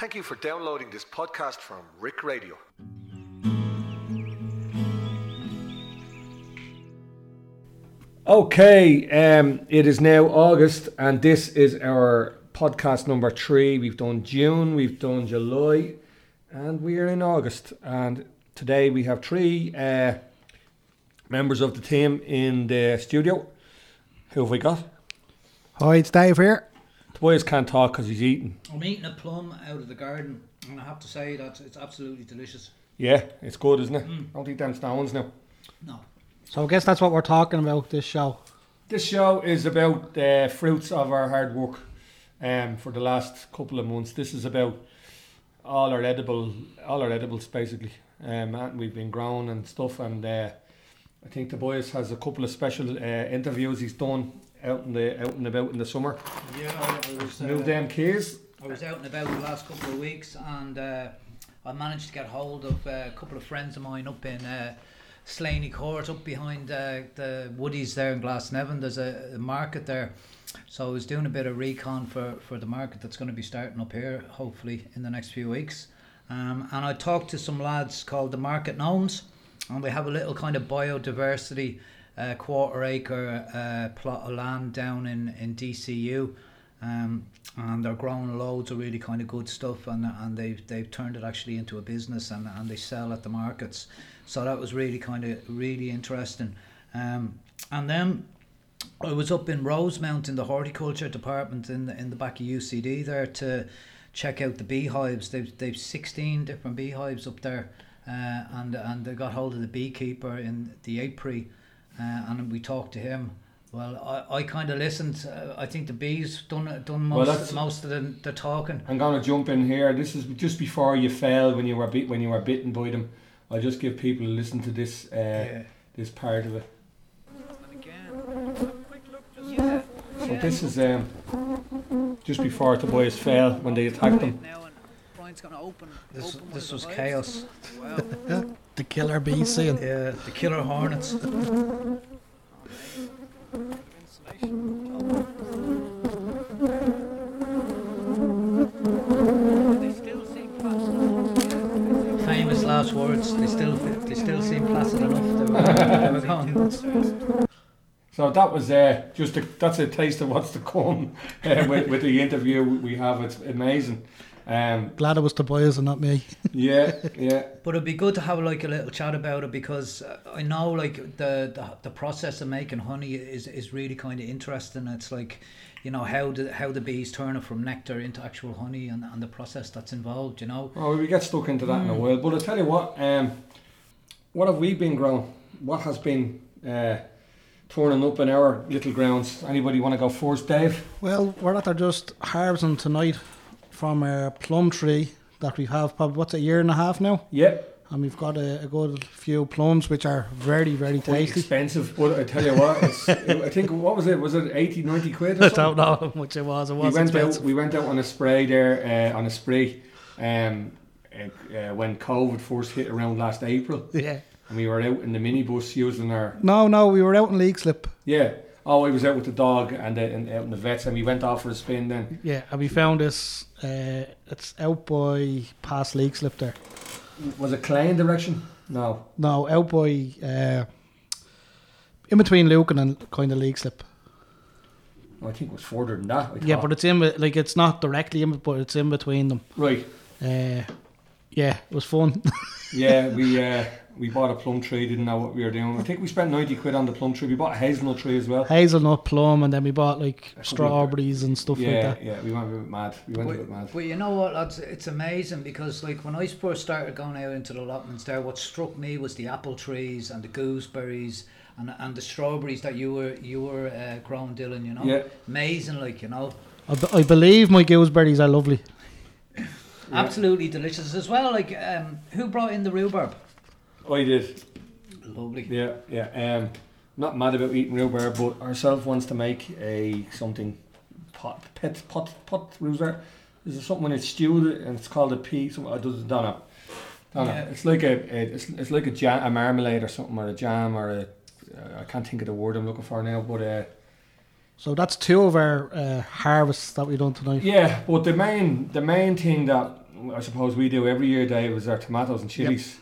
Thank you for downloading this podcast from Rick Radio. Okay, um, it is now August, and this is our podcast number three. We've done June, we've done July, and we are in August. And today we have three uh, members of the team in the studio. Who have we got? Hi, it's Dave here. The boys can't talk because he's eating. I'm eating a plum out of the garden, and I have to say that it's absolutely delicious. Yeah, it's good, isn't it? Don't eat them stones now. No, So I guess that's what we're talking about this show. This show is about the fruits of our hard work um, for the last couple of months. This is about all our edible, all our edibles basically. Um, and we've been growing and stuff. And uh, I think the boys has a couple of special uh, interviews he's done out in the out and about in the summer. yeah, I, was. Move them keys. I was out and about the last couple of weeks, and uh, I managed to get hold of uh, a couple of friends of mine up in uh, Slaney Court, up behind uh, the Woodies there in Glasnevin. There's a, a market there, so I was doing a bit of recon for, for the market that's going to be starting up here, hopefully in the next few weeks. Um, and I talked to some lads called the Market Gnomes, and we have a little kind of biodiversity uh, quarter acre uh, plot of land down in, in DCU. Um, and they're growing loads of really kind of good stuff, and and they've they've turned it actually into a business, and, and they sell at the markets. So that was really kind of really interesting. Um, and then I was up in Rosemount in the horticulture department in the in the back of UCD there to check out the beehives. They've they've sixteen different beehives up there, uh, and and they got hold of the beekeeper in the apiary, uh, and we talked to him. Well, I, I kind of listened. Uh, I think the bees done done most that's- most of the, the talking. I'm gonna jump in here. This is just before you fell when you were bit when you were bitten by them. I'll just give people a listen to this uh, Yeah. this part of it. Yeah. So this is um, just before the boys fell when they attacked them. Now and Brian's gonna open. This this was chaos. The killer bee scene. Yeah, the killer hornets. Famous last words. They still they still seem placid enough. They were, they were gone. So that was uh, just a, that's a taste of what's to come uh, with, with the interview we have. It's amazing. Um, Glad it was the boys and not me. yeah, yeah, But it'd be good to have like a little chat about it because uh, I know like the, the the process of making honey is is really kind of interesting. It's like you know how the how the bees turn it from nectar into actual honey and, and the process that's involved. You know. Oh, we get stuck into that in a while. But I tell you what, um, what have we been growing? What has been uh, turning up in our little grounds? Anybody want to go first, Dave? Well, we're at there just harvesting tonight from a plum tree that we have probably what's a year and a half now, Yeah, and we've got a, a good few plums which are very very quite tasty. expensive. But I tell you what, it's, I think what was it? Was it 80, 90 quid? Or I don't know how much it was. It was we went expensive. out. We went out on a spray there, uh, on a spree, um, uh, uh, when COVID first hit around last April, Yeah. and we were out in the minibus using our No, no, we were out in Leixlip. yeah. Oh, he was out with the dog and, the, and out in the vets, and we went off for a spin. Then Yeah, and we found this. Uh, it's out by past Leixlip there. was it Klein direction? No, No, out by uh, in between Lucan and kind of Leixlip. I think it was further than that. I Yeah, thought. but it's in like it's not directly in, but it's in between them. right. Uh, yeah, it was fun. Yeah, we uh, we bought a plum tree. Didn't know what we were doing. I think we spent ninety quid on the plum tree. We bought a hazelnut tree as well. Hazelnut, plum, and then we bought like strawberries and stuff like that. yeah. We went a bit mad. We went a bit mad. But, but you know what, lads? It's amazing because, like, when I first started going out into the allotments there, what struck me was the apple trees and the gooseberries and and the strawberries that you were you were uh, growing, Dylan. You know, Yeah. amazing, like you know, I, believe my gooseberries are lovely. absolutely delicious as well. Like, um, who brought in the rhubarb? I did. Lovely. Yeah, yeah. Um, not mad about eating real rhubarb, but ourselves wants to make a something pot pet pot pot rhubarb. Is it something when it's stewed and it's called a pea? Something I don't know. Don't know. Yeah. It's like a, a it's, it's like a jam, a marmalade or something or a jam or a uh, I can't think of the word I'm looking for now, but uh, So that's two of our uh, harvests that we done tonight. yeah. But the main the main thing that I suppose we do every year, Dave, is our tomatoes and chilies.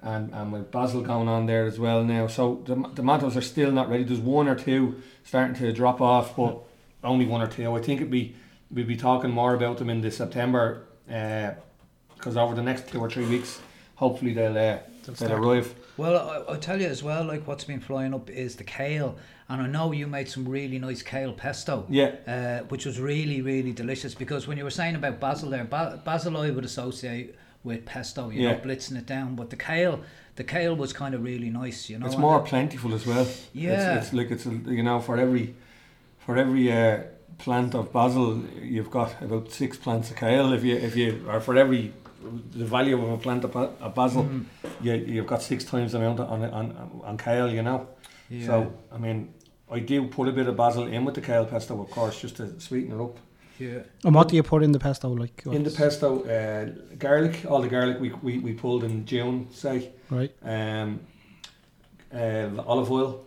And, and with basil going on there as well now. So the the tomatoes are still not ready. There's one or two starting to drop off, but only one or two. I think it'd be we'll be talking more about them in the September because over the next two or three weeks, hopefully they'll uh, they'll arrive. Well, I, I tell you as well, like what's been flying up is the kale, and I know you made some really nice kale pesto. Yeah. Uh, which was really, really delicious because when you were saying about basil there, ba- basil I would associate with pesto, you Yeah. know, blitzing it down, but the kale, the kale was kind of really nice, you know. It's more it- plentiful as well. Yeah. it's, it's like it's a, you know for every for every uh, plant of basil, you've got about six plants of kale. If you if you or for every the value of a plant of, of basil, Mm, you you've got six times the amount on on on kale. You know. yeah. So I mean, I do put a bit of basil in with the kale pesto, of course, just to sweeten it up. Yeah. And what do you put in the pesto? Like In the what's- pesto, uh, garlic, all the garlic we, we, we pulled in June, say. right? um, uh, olive oil,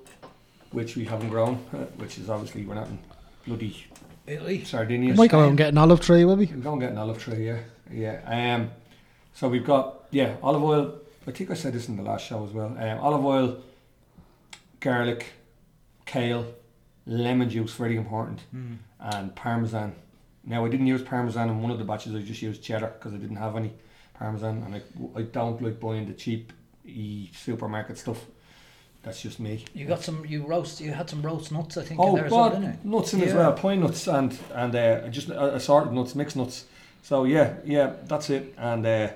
which we haven't grown, uh, which is obviously we're not in bloody Italy. Sardinia. Might go and get an olive tree, will we? We'll go and get an olive tree, yeah, yeah. Um, so we've got yeah olive oil. I think I said this in the last show as well. Um, olive oil, garlic, kale, lemon juice, very important, Mm. and parmesan. Now I didn't use parmesan in one of the batches. I just used cheddar because I didn't have any parmesan, and I, I don't like buying the cheap e supermarket stuff. That's just me. You got some. You roast. You had some roast nuts, I think, Oh, in there as well, didn't you? nuts in as well, pine nuts and and uh, just uh, assorted nuts, mixed nuts. So yeah, yeah, that's it. And uh,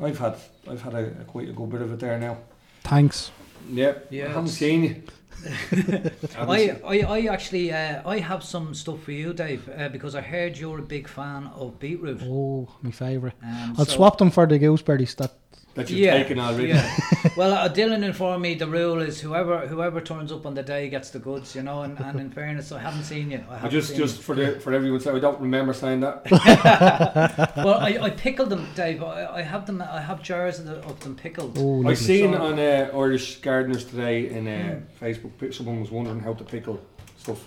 I've had I've had a, a quite a good bit of it there now. Thanks. Yeah, Yeah, I haven't seen you. I, I, I actually uh, I have some stuff for you, Dave, uh, because I heard you're a big fan of beetroot. Oh, my favourite. Um, I'll so- swap them for the gooseberries. That that you've yeah, taken already. Yeah. well, uh, Dylan informed me the rule is whoever whoever turns up on the day gets the goods, you know. And, and in fairness, I haven't seen you. I, I haven't just seen just you. for the for everyone, so I don't remember saying that. well, I, I pickled them, Dave. I, I have them. I have jars of, the, of them pickled. oh, I lovely. seen So- on uh, Irish Gardeners today in uh, Hmm. Facebook. Someone was wondering how to pickle stuff.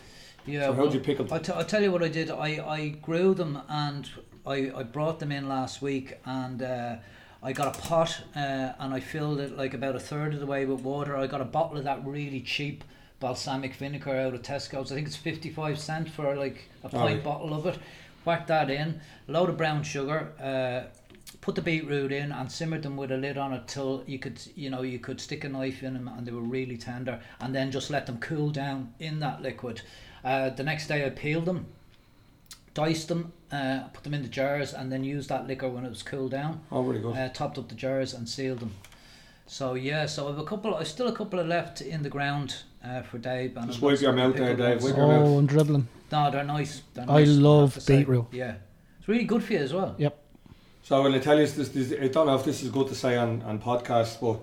Yeah. so well, how'd you pickle? I t- I'll tell you what I did. I, I grew them and I, I brought them in last week and uh, I got a pot uh, and I filled it like about a third of the way with water. I got a bottle of that really cheap balsamic vinegar out of Tesco's. I think it's 55 cent for like a pint bottle of it. Whack that in, load of brown sugar, uh, put the beetroot in and simmered them with a lid on it till you could you know you could stick a knife in them and they were really tender and then just let them cool down in that liquid uh, the next day I peeled them diced them uh, put them in the jars and then used that liquor when it was cooled down oh, very good. uh, topped up the jars and sealed them so yeah so I've a couple I've still a couple of left in the ground uh, for Dave and Just I've wipe your mouth there, Dave, wipe your mouth. Oh, and dribbling. no they're nice they're I nice, love have to say. beetroot. yeah it's really good for you as well Yep. So when I tell you this, this, I don't know if this is good to say on, on podcast, but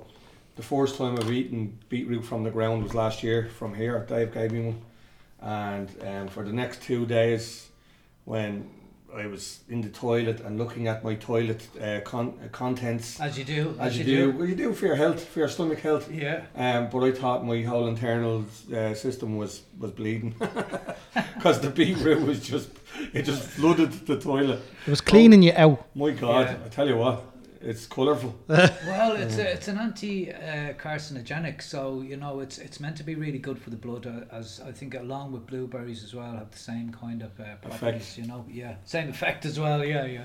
the first time I've eaten beetroot from the ground was last year from here. Dave gave me one, and um, for the next two days, when I was in the toilet and looking at my toilet uh, con- uh, contents, as you do as you do, well, you do for your health, for your stomach health. yeah Um, but I thought my whole internal uh, system was was bleeding because the beetroot was just it just flooded the toilet. It was cleaning you out. My God, Yeah. I tell you what, it's colourful. Well, it's a, it's an anti uh, carcinogenic, so you know it's it's meant to be really good for the blood. Uh, as I think, along with blueberries as well, have the same kind of uh, properties. Effect. You know, yeah, same effect as well. Yeah, yeah.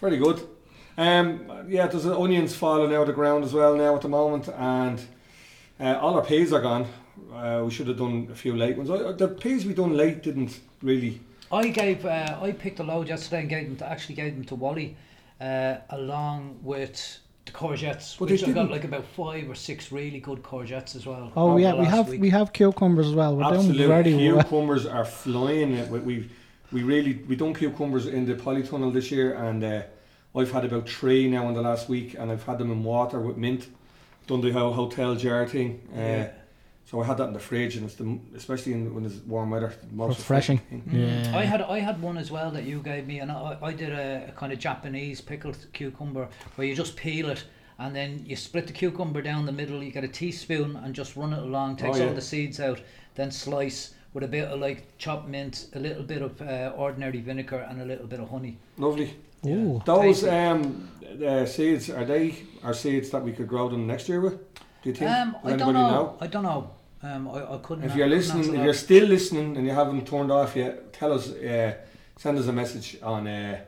Very good. Um, yeah, there's onions falling out of the ground as well now at the moment, and uh, all our peas are gone. Uh, we should have done a few late ones. The peas we done late didn't really. I gave uh, I picked a load yesterday and gave them to, actually gave them to Wally, uh, along with the courgettes, But they which I got like about five or six really good courgettes as well. Oh, yeah, we have week. we have cucumbers as well. We're doing Absolute very well. cucumbers are flying. We, we we really we done cucumbers in the polytunnel this year, and uh, I've had about three now in the last week, and I've had them in water with mint. Done the ho- hotel jar thing. Uh, Yeah. So I had that in the fridge, and it's the especially in, when it's warm weather, the most Refreshing. thing. Mm. Yeah. I had I had one as well that you gave me, and I, I did a, a kind of Japanese pickled cucumber where you just peel it and then you split the cucumber down the middle. You get a teaspoon and just run it along, takes Oh, yeah. all the seeds out, then slice, with a bit of like chopped mint, a little bit of uh, ordinary vinegar, and a little bit of honey. Lovely. Ooh. Those Tasty. um, uh, seeds are they are seeds that we could grow them next year with? Do you think? Um, I don't anybody know. I don't know. Um, I, I couldn't. If you're listening, if you're still listening and you haven't turned off yet, tell us. Uh, send us a message on uh,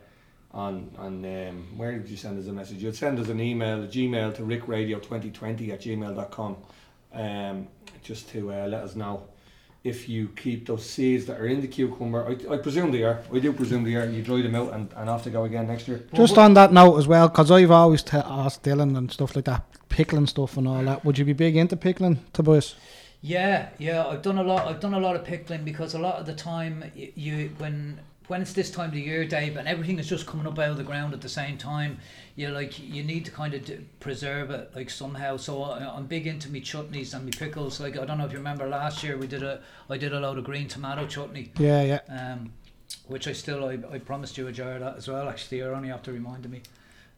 on on um, where did you send us a message? You'd send us an email, a Gmail to rickradio2020 at gmail.com um, just to uh, let us know if you keep those seeds that are in the cucumber. I, I presume they are. I do presume they are. You dry them out and, and off to go again next year. Just on that note as well, because I've always te- asked Dylan and stuff like that, pickling stuff and all that. Would you be big into pickling, Tobias? Yeah, yeah, I've done a lot. I've done a lot of pickling because a lot of the time you when when it's this time of the year, Dave, and everything is just coming up out of the ground at the same time. You like you need to kind of d- preserve it like somehow. So I, I'm big into me chutneys and me pickles. Like I don't know if you remember last year we did a I did a load of green tomato chutney. Yeah, yeah. Um, which I still I, I promised you a jar of that as well. Actually, you're only after reminding me.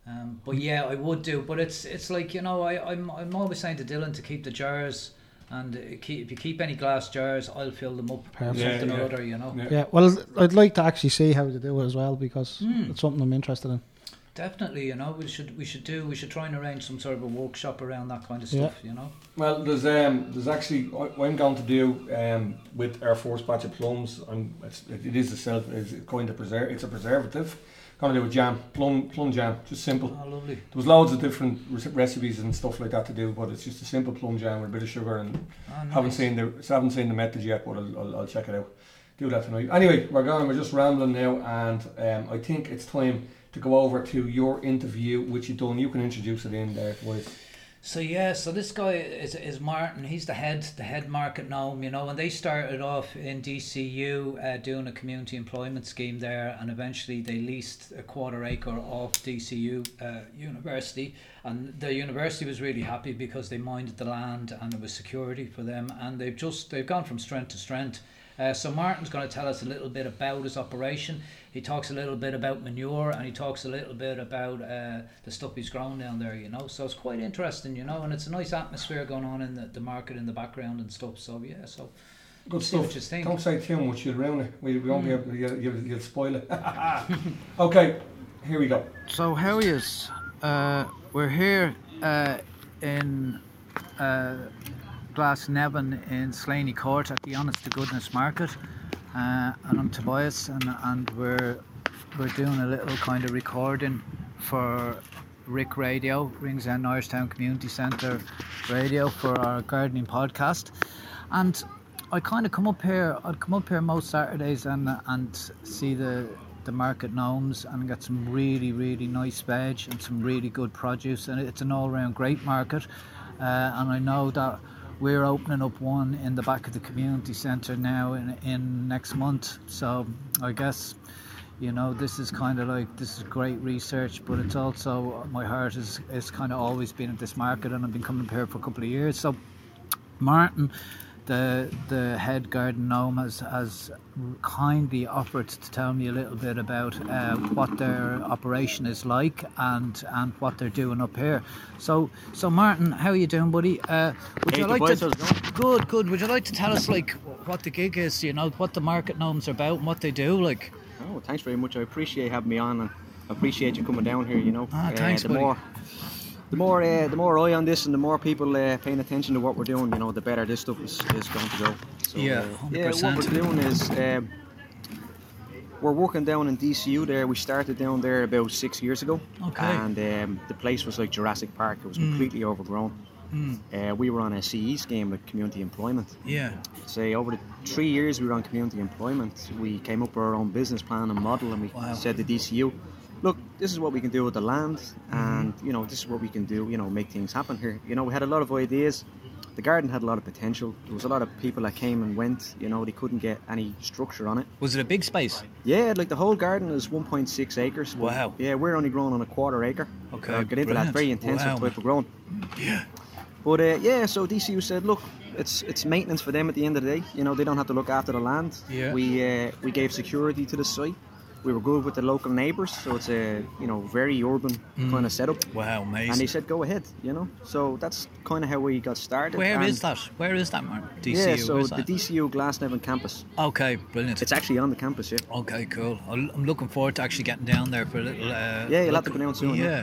Um, but yeah, I would do. But it's it's like you know I I'm I'm always saying to Dylan to keep the jars. And keep, if you keep any glass jars, I'll fill them up. Perfect. Yeah, something yeah. or other, you know. Yeah. Yeah, well, I'd like to actually see how they do it as well because Hmm. it's something I'm interested in. Definitely, you know, we should we should do we should try and arrange some sort of a workshop around that kind of Yeah. stuff, you know. Well, there's um, there's actually what I'm going to do um, with Air Force batch of plums. I'm it's, it is a self it's going to preserve. It's a preservative. Going to do a jam, plum plum jam, just simple. Oh, lovely. There was loads of different rec- recipes and stuff like that to do, but it's just a simple plum jam with a bit of sugar and Oh, haven't seen the haven't seen the method yet, but I'll, I'll, I'll check it out. Do that tonight. Anyway, we're going. We're just rambling now, and um, I think it's time to go over to your interview, which you done. You can introduce it in there, boys. So yeah, so this guy is is Martin. He's the head the head market gnome, you know. And they started off in DCU uh, doing a community employment scheme there, and eventually they leased a quarter acre off DCU uh, University, and the university was really happy because they minded the land and it was security for them, and they've just they've gone from strength to strength. Uh, so Martin's going to tell us a little bit about his operation. He talks a little bit about manure and he talks a little bit about uh, the stuff he's grown down there, you know. So it's quite interesting, you know, and it's a nice atmosphere going on in the, the market in the background and stuff. So yeah, so Good see stuff. what you think. Don't say too much, you'll ruin it. We, we won't be Mm. able to, you'll, you'll, you'll spoil it. okay, here we go. So how is uh, we're here uh, in uh, Glasnevin in Slaney Court at the Honest to Goodness Market, uh, and I'm Tobias, and, and we're we're doing a little kind of recording for Rick Radio, Ringsend Norristown Community Centre Radio for our gardening podcast, and I kind of come up here. I'd come up here most Saturdays and and see the the market gnomes and get some really really nice veg and some really good produce and it's an all round great market. Uh, and I know that we're opening up one in the back of the community centre now in in next month. So I guess you know this is kind of like this is great research but it's also my heart is is kind of always been at this market and I've been coming here for a couple of years so Martin the the head garden gnome has, has kindly offered to tell me a little bit about uh, what their operation is like and and what they're doing up here. So so Martin, how are you doing, buddy? Uh, would Hey, you like to good good? Would you like to tell us like what the gig is? You know what the market gnomes are about and what they do? Like Oh, thanks very much. I appreciate having me on and I appreciate you coming down here. You know, Ah, Uh, thanks, the buddy. more, the more, uh, the more eye on this, and the more people uh, paying attention to what we're doing, you know, the better this stuff is, is going to go. So, Yeah, uh, yeah. What we're doing is um, we're working down in DCU. There, we started down there about six years ago, Okay. and um, the place was like Jurassic Park. It was completely overgrown. Mm. Uh, we were on a CE scheme with community employment. yeah, say over the three years we were on community employment, we came up with our own business plan and model, and we Wow. said to DCU, look, this is what we can do with the land, and you know, this is what we can do, you know, make things happen here. You know, we had a lot of ideas. The garden had a lot of potential. There was a lot of people that came and went. You know, they couldn't get any structure on it. was it a big space? Yeah, like the whole garden is 1.6 acres. Wow. Yeah, we're only growing on a quarter acre. Okay, Uh, get into brilliant. that very intensive Wow, type of growing. Yeah. But uh, yeah, so DCU said, look, it's it's maintenance for them at the end of the day. You know, they don't have to look after the land. Yeah. We uh, we gave security to the site. We were good with the local neighbours, so it's a you know very urban kind of setup. Wow, amazing! And they said go ahead, you know. So that's kind of how we got started. Where and is that? Where is that, Martin? DCU. Yeah, so the? DCU Glasnevin campus. Okay, brilliant. It's actually on the campus, yeah. Okay, cool. I'm looking forward to actually getting down there for a little. Uh, Yeah, you'll have look- to go down soon, yeah. Yeah.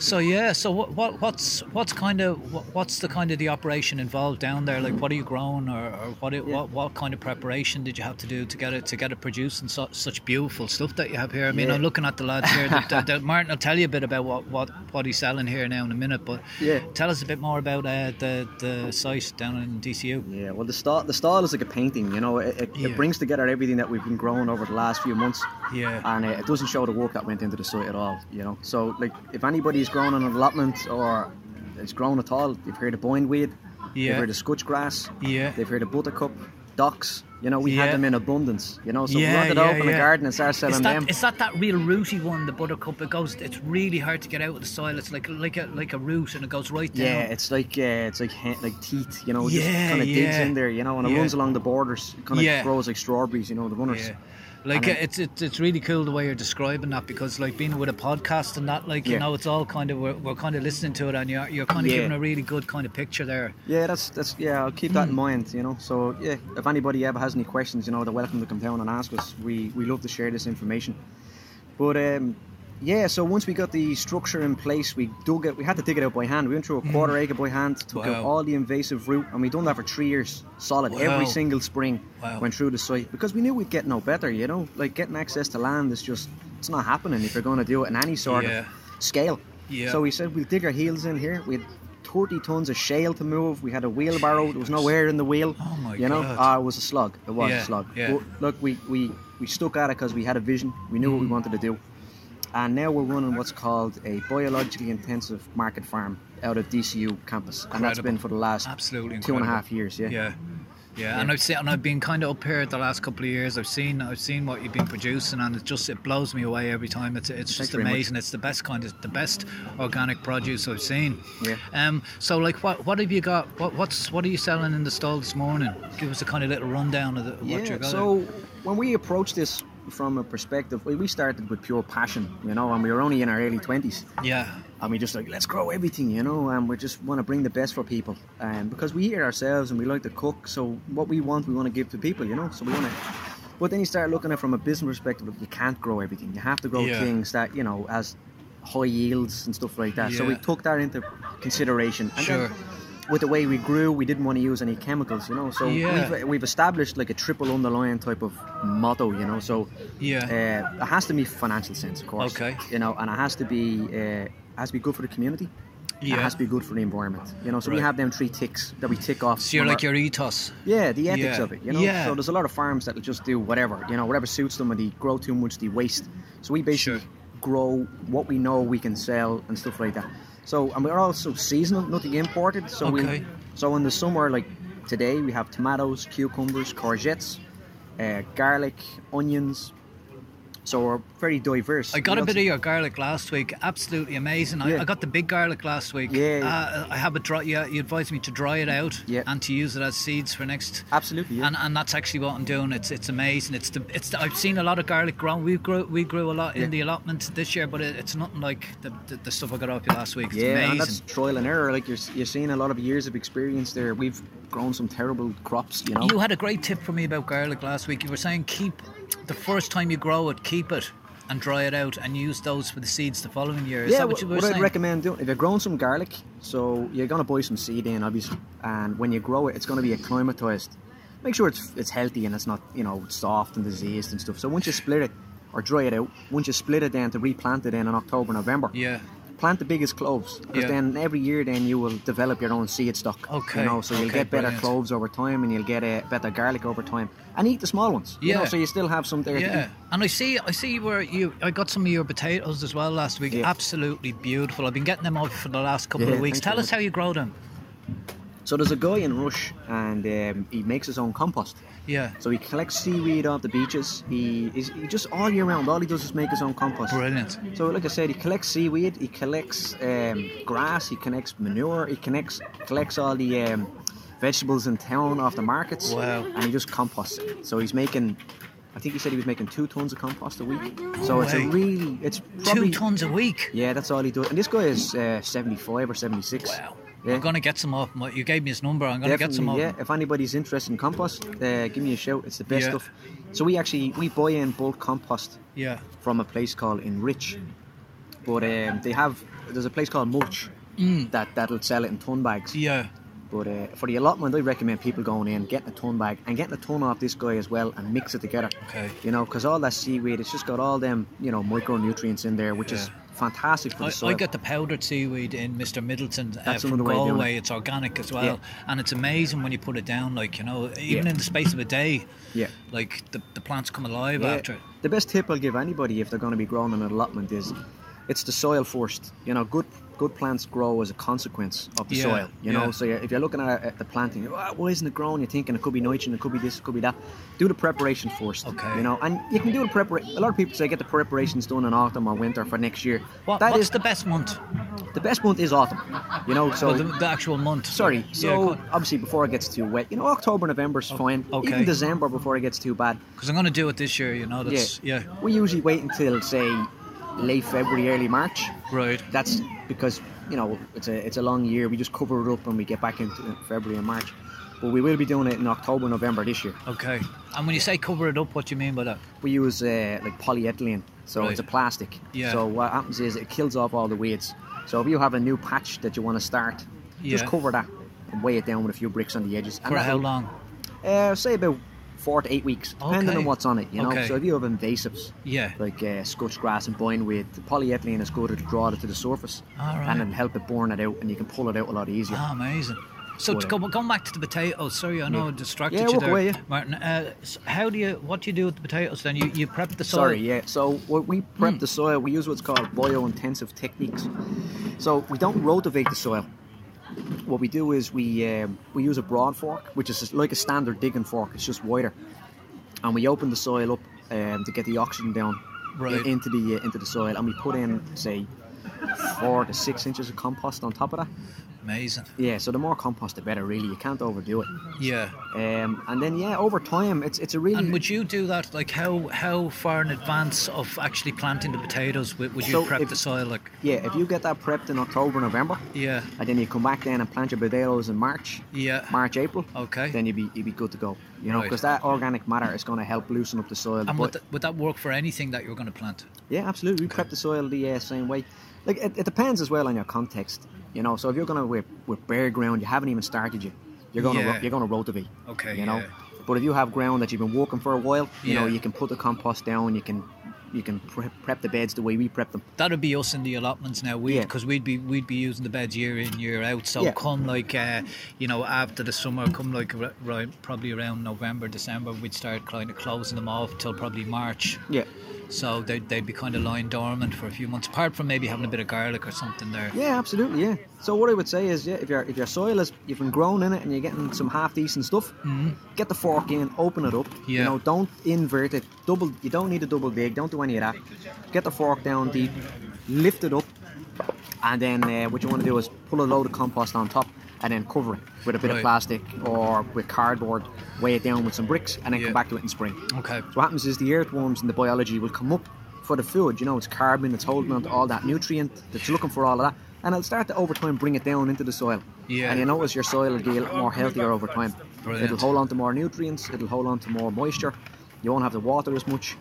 So yeah, so what, what what's what's kind of what, what's the kind of the operation involved down there? Like, what are you growing, or, or what, it, Yeah. what what kind of preparation did you have to do to get it to get it produced and su- such beautiful stuff that you have here? I mean, Yeah. I'm looking at the lads here. That, that, that Martin will tell you a bit about what, what, what he's selling here now in a minute, but Yeah. tell us a bit more about uh, the the site down in DCU. Yeah, well, the style the style is like a painting. You know, it, it, Yeah. it brings together everything that we've been growing over the last few months, Yeah. and uh, it doesn't show the work that went into the site at all. You know, so like if anybody's growing an allotment or it's grown at all, you've heard of bindweed, Yeah. you've heard of scutch grass, Yeah. they've heard of buttercup, docks. You know, we Yeah. had them in abundance. You know, so Yeah, we wanted yeah, to open yeah. a garden and start selling Is that, them. is that that real rooty one, the buttercup? It goes. It's really hard to get out of the soil. It's like like a like a root, and it goes right down. Yeah, it's like uh, it's like like teeth, you know, just Yeah, kind of digs in there, you know, and it Yeah. runs along the borders. It kind of Yeah. grows like strawberries, you know, the runners. Like And uh, it's, it's it's really cool the way you're describing that because like being with a podcast and that like you Yeah. know it's all kind of we're, we're kind of listening to it and you're you're kind of Yeah. giving a really good kind of picture there. Yeah, that's that's yeah. I'll keep that Hmm. in mind. You know, so yeah, if anybody ever has any questions, you know, they're welcome to come down and ask us. We we love to share this information. But um, yeah, so once we got the structure in place, we dug it. We had to dig it out by hand. We went through a quarter acre by hand, took out Hmm. All the invasive root, and we done that for three years solid. Wow. Every single spring Wow. went through the site because we knew we'd get no better. You know, like getting access to land is just it's not happening if you're going to do it in any sort Yeah. of scale. Yeah. So we said we'll dig our heels in here. We had 30 tons of shale to move. We had a wheelbarrow. There was no air in the wheel. Oh my You know, God. Ah, it was a slug. It was Yeah, a slug. yeah. But look, we, we, we stuck at it because we had a vision. We knew what we Mm. wanted to do. And now we're running what's called a biologically intensive market farm out of DCU campus. And that's been for the last Absolutely two and a half years. Yeah. Yeah. Yeah, and I've seen, and I've been kind of up here the last couple of years. I've seen, I've seen what you've been producing, and it just it blows me away every time. It's it's just amazing. It's the best kind of the best organic produce I've seen. Yeah. Um. So like, what what have you got? What what's what are you selling in the stall this morning? Give us a kind of little rundown of the, what you're got. so when we approached this from a perspective, we we started with pure passion, you know, and we were only in our early 20s. yeah, and we just like let's grow everything you know and we just want to bring the best for people and because we eat it ourselves and we like to cook so what we want we want to give to people you know so we want to but then you start looking at it from a business perspective you can't grow everything you have to grow Yeah. things that you know as high yields and stuff like that so we took that into consideration and Sure. then with the way we grew we didn't want to use any chemicals you know so Yeah. we've, we've established like a triple underlying type of motto you know so yeah, uh, it has to be financial sense, of course. Okay. You know, and it has to be uh, has to be good for the community. yeah. It has to be good for the environment. You know, so we have them three ticks that we tick off. so you're like our- your ethos. yeah, the ethics Yeah. of it. You know, Yeah. so there's a lot of farms that will just do whatever. You know, whatever suits them, and they grow too much, they waste. So we basically Sure. Grow what we know we can sell and stuff like that. So and we're also seasonal, nothing imported. So Okay. we so in the summer, like today, we have tomatoes, cucumbers, courgettes, uh, garlic, onions. So we're very diverse. I got We a bit of your garlic last week. Absolutely amazing. I, Yeah. I got the big garlic last week. Yeah. Uh, I have it dry. Yeah, you advised me to dry it out Yeah. and to use it as seeds for next. Absolutely, yeah. And, and that's actually what I'm doing. It's it's amazing. It's the it's the, I've seen a lot of garlic grown. We grew we grew a lot Yeah. in the allotment this year, but it, it's nothing like the, the, the stuff I got off you last week. It's Yeah, amazing. and that's trial and error. Like you're, you're seeing a lot of years of experience there. We've grown some terrible crops, you know. You had a great tip for me about garlic last week. You were saying keep the first time you grow it, keep it and dry it out and use those for the seeds the following year. Is yeah, that what what, you were what saying? I'd recommend doing if you're growing some garlic, so you're gonna buy some seed in, obviously, and when you grow it, it's gonna be acclimatized. Make sure it's it's healthy and it's not you know soft and diseased and stuff. So once you split it or dry it out, once you split it then to replant it in in October November, yeah. Plant the biggest cloves because Yeah. then every year then you will develop your own seed stock. Okay, You know, so you'll get better brilliant. cloves over time and you'll get a better garlic over time, and eat the small ones. You know, Yeah. so you still have some there. Yeah, and I see, I see where you. I got some of your potatoes as well last week. Yeah. Absolutely beautiful. I've been getting them out for the last couple Yeah, of weeks. Tell us very how you grow them. So there's a guy in Rush, and um, he makes his own compost. Yeah, So he collects seaweed off the beaches. He is he just all year round. All he does is make his own compost. brilliant. So like I said, he collects seaweed. He collects um, grass. He collects manure. He connects collects all the um, vegetables in town off the markets. Wow. And he just composts it. So he's making I think he said he was making two tons of compost a week. So it's a really, it's probably Two tons a week. Yeah, that's all he does. And this guy is uh, 75 or 76. Wow. Yeah. I'm gonna get some off. my- You gave me his number. I'm gonna get some Definitely, off. yeah. If anybody's interested in compost, uh, give me a shout. It's the best Yeah. stuff. So we actually we buy in bulk compost Yeah. from a place called Enrich, but um, they have there's a place called Mulch that that'll sell it in ton bags. Mm. Yeah. But uh, for the allotment, I recommend people going in, getting a ton bag, and getting a ton off this guy as well, and mix it together. Okay. You know, because all that seaweed, it's just got all them you know micronutrients in there, which is fantastic for I, the soil. I get the powdered seaweed in Mr. Middleton uh, from another way of doing Galway. it. It's organic as well, Yeah. and it's amazing when you put it down. Like you know, even Yeah. in the space of a day, yeah. like the, the plants come alive Yeah. after. it. The best tip I'll give anybody if they're going to be growing in an allotment is it's the soil first. You know, good good plants grow as a consequence of the Yeah, soil. You know, yeah. so if you're looking at, at the planting, "Ah, why isn't it growing? You're thinking it could be nitrogen, it could be this, it could be that. Do the preparation first. Okay. You know, and you can do the preparation. A lot of people say get the preparations done in autumn or winter for next year. What, That what's is- the best month? the best month is autumn. You know, so. Well, the, the actual month. Sorry, so on. obviously before it gets too wet, you know, October, November November's fine. okay. Even December before it gets too bad. Because I'm going to do it this year, you know. That's yeah. We usually wait until say late February, early March. Right. That's because you know it's a it's a long year. We just cover it up when we get back into February and March. But we will be doing it in October, November this year. Okay. And when you say cover it up, what do you mean by that? We use uh, like polyethylene, so Right. it's a plastic. Yeah. So what happens is it kills off all the weeds. So if you have a new patch that you want to start, yeah. just cover that and weigh it down with a few bricks on the edges. And For how long? Uh, say about four to eight weeks, depending Okay. on what's on it. You know. Okay. So if you have invasives, Yeah. like uh, scutch grass and bindweed, the polyethylene is good. It'll draw it to the surface right. and it'll help it burn it out, and you can pull it out a lot easier. Ah, amazing. So to go, going back to the potatoes, sorry, I know I distracted Yeah, you there, away, yeah. Martin. Uh, s- how do you, what do you do with the potatoes then? You, you prep the soil. Sorry, yeah. So we prep Hmm. the soil, we use what's called bio-intensive techniques. So we don't rotivate the soil. What we do is we um, we use a broad fork, which is like a standard digging fork. It's just wider, and we open the soil up um, to get the oxygen down Right. into the uh, into the soil, and we put in say four to six inches of compost on top of that. Amazing. Yeah, so the more compost, the better. Really, you can't overdo it. Yeah. Um, and then yeah, over time, it's it's a really And would you do that? Like how how far in advance of actually planting the potatoes would, would you So prep if- the soil? Like yeah. If you get that prepped in October, November, yeah, and then you come back then and plant your potatoes in March, yeah. March, April. Okay. Then you'd be you'd be good to go. You know, Right. because that organic matter is going to help loosen up the soil. And would that, would that work for anything that you're going to plant? yeah, absolutely. We prep the soil the uh, same way. Like it, it depends as well on your context. You know, so if you're going to with, with bare ground, you haven't even started yet. You're going to Yeah. you're going to rotivate. Okay, You know, yeah. but if you have ground that you've been walking for a while, you know, you can put the compost down. You can you can prep, prep the beds the way we prep them. That'd be us in the allotments now. We Yeah. because we'd be we'd be using the beds year in year out. So Yeah. come like uh, you know after the summer, come like right, probably around November, December, we'd start kind of closing them off till probably March. Yeah. So they'd, they'd be kind of lying dormant for a few months, apart from maybe having a bit of garlic or something there. Yeah, absolutely. Yeah. So what I would say is, yeah, if your if your soil is you've been growing in it and you're getting some half decent stuff, get the fork in, open it up. Yeah. You Mm-hmm. Know, don't invert it. Double. You don't need a double dig. Don't do any of that. Get the fork down deep, lift it up, and then uh, what you want to do is pull a load of compost on top and then cover it with a bit Right. of plastic or with cardboard. Weigh it down with some bricks and then Yeah. come back to it in spring. Okay. So what happens is the earthworms and the biology will come up for the food. You know, it's carbon, it's holding on to all that nutrient, that's looking for all of that. And it'll start to over time bring it down into the soil. Yeah. And you notice your soil will lot more healthier over time. Brilliant. It'll hold on to more nutrients, it'll hold on to more moisture. You won't have to water as much.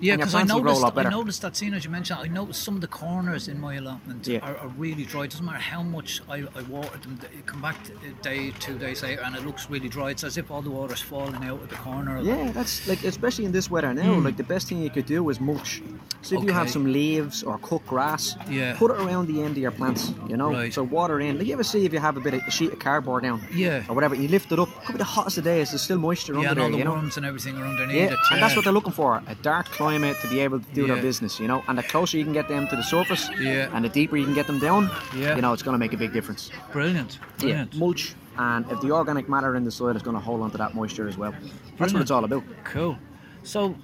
Yeah, because I plants will grow a noticed, I noticed that scene as you mentioned. I noticed some of the corners in my allotment Yeah. are, are really dry. It doesn't matter how much I, I water them. They come back a uh, day, two days later, and it looks really dry. It's as if all the water's falling out of the corner. Of Yeah, that's like especially in this weather now. Hmm. Like the best thing you could do is mulch. So if you have. Some leaves or cut grass, Yeah. put it around the end of your plants. You know, Right. so water in. Like you ever see if you have a bit of a sheet of cardboard down, Yeah. or whatever, you lift it up. Could be the hottest of days. There's still moisture Yeah, under and all there. the you know. worms and everything are underneath Yeah, it. and that's what they're looking for a dark climate to be able to do Yeah. their business, you know. And the closer you can get them to the surface, Yeah. and the deeper you can get them down, Yeah. you know, it's going to make a big difference. Brilliant. Brilliant. Yeah, mulch, and if the organic matter in the soil is going to hold onto that moisture as well. That's what it's all about. Cool. So,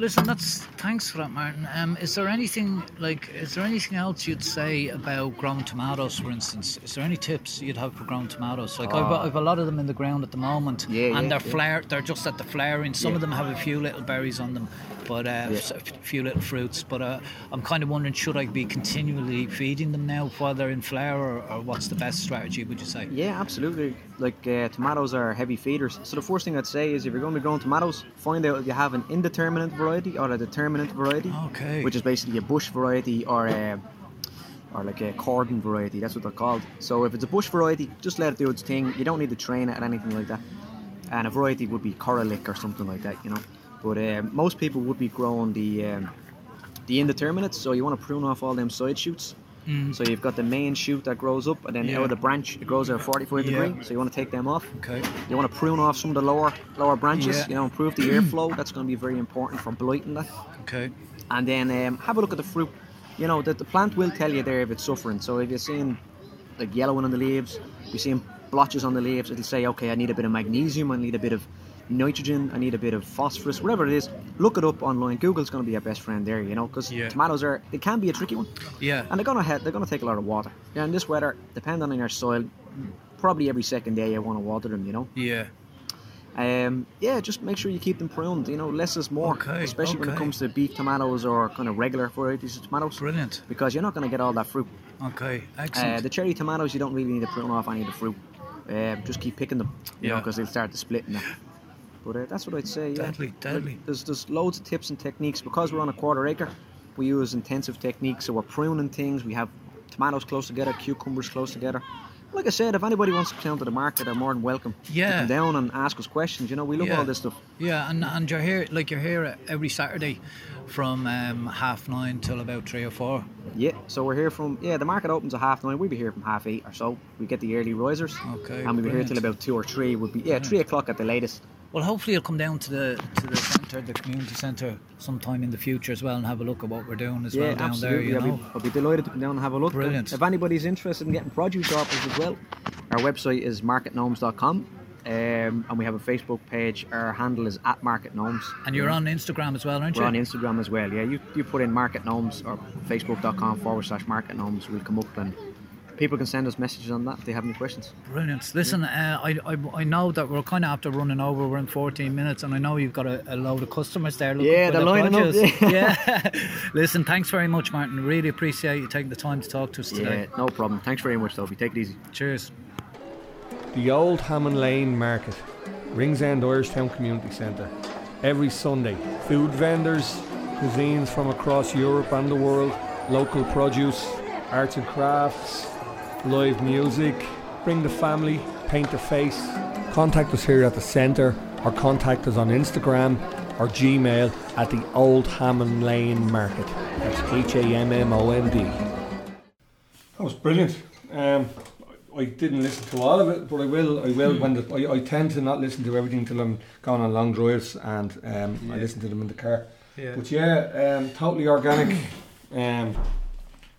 listen, that's thanks for that, Martin. Um, is there anything like, is there anything else you'd say about grown tomatoes, for instance? Is there any tips you'd have for grown tomatoes? Like, I've, I've a lot of them in the ground at the moment, Ah. Yeah, and yeah, they're yeah. flower, they're just at the flowering. Some Yeah. of them have a few little berries on them, but uh, a few little fruits. But uh, I'm kind of wondering, should I be continually feeding them now while they're in flower, or, or what's the best strategy? Would you say? Yeah, absolutely. Like uh, tomatoes are heavy feeders. So the first thing I'd say is if you're going to be growing tomatoes, find out if you have an indeterminate variety or a determinate variety, Okay. which is basically a bush variety or a or like a cordon variety. That's what they're called. So if it's a bush variety, just let it do its thing. You don't need to train it or anything like that. And a variety would be Koralik or something like that, you know. But um, most people would be growing the um, the indeterminates. So you want to prune off all them side shoots. So you've got the main shoot that grows up, and then Yeah. out of the branch it grows at a 45 Yeah. degree. So you want to take them off. Okay. You want to prune off some of the lower lower branches. Yeah. You know, improve the airflow. That's going to be very important for blighting that. Okay. And then um, have a look at the fruit. You know, that the plant will tell you there if it's suffering. So if you're seeing like yellowing on the leaves, you're seeing blotches on the leaves, it'll say, okay, I need a bit of magnesium, I need a bit of nitrogen, I need a bit of phosphorus, whatever it is. Look it up online. Google's going to be your best friend there, you know, because Yeah. tomatoes are, they can be a tricky one. Yeah. And they're gonna have, they're gonna take a lot of water. Yeah, in this weather, depending on your soil, probably every second day you want to water them. You know. Yeah. Um, yeah, just make sure you keep them pruned. You know, less is more. Okay, Especially when it comes to beef tomatoes or kind of regular varieties of tomatoes. Brilliant. Because you're not going to get all that fruit. Okay. Excellent. Uh, the cherry tomatoes, you don't really need to prune off any of the fruit. Uh, just keep picking them, you know, Yeah. because they'll start to split that. But uh, that's what I'd say. Yeah. Deadly, deadly. There's there's loads of tips and techniques because we're on a quarter acre. We use intensive techniques, so we're pruning things. We have tomatoes close together, cucumbers close together. Like I said, if anybody wants to come down to the market, they're more than welcome to Yeah. come down and ask us questions. You know, we love Yeah. all this stuff. Yeah, and, and you're here, like you're here every Saturday from um, half nine till about three or four. Yeah, so we're here from yeah. The market opens at half nine. We'll be here from half eight or so. We get the early risers. Okay, And we'll be here till about two or three. Would be yeah, three o'clock at the latest. Well, hopefully you'll come down to the to the centre, the community centre, sometime in the future as well, and have a look at what we're doing as Yeah, well down absolutely. there. You I'll, know. be, I'll be delighted to come down and have a look. Brilliant. If anybody's interested in getting produce offers as well, our website is marketgnomes.com. Um, and we have a Facebook page. Our handle is at Market Gnomes. And you're on Instagram as well, aren't We're you? on Instagram as well. Yeah, you, you put in Market Gnomes or Facebook.com forward slash Market Gnomes. We'll come up and people can send us messages on that if they have any questions. Brilliant. Listen, uh, I, I I know that we're kind of after running over. We're in 14 minutes, and I know you've got a, a load of customers there. Looking Yeah, they're the lining up, yeah. yeah. Listen, thanks very much, Martin. Really appreciate you taking the time to talk to us today. Yeah, no problem. Thanks very much, Toby. Take it easy. Cheers. The Old Hammond Lane Market, Ringsend Irish Town Community Centre. Every Sunday, food vendors, cuisines from across Europe and the world, local produce, arts and crafts, live music. Bring the family, paint the face. Contact us here at the centre or contact us on Instagram or Gmail at the Old Hammond Lane Market. That's H A M M O N D. That was brilliant. Um, I didn't listen to all of it, but I will. I will when the, I, I tend to not listen to everything till I'm going on long drives, and um, I listen to them in the car. Yeah. But yeah, um, totally organic. um,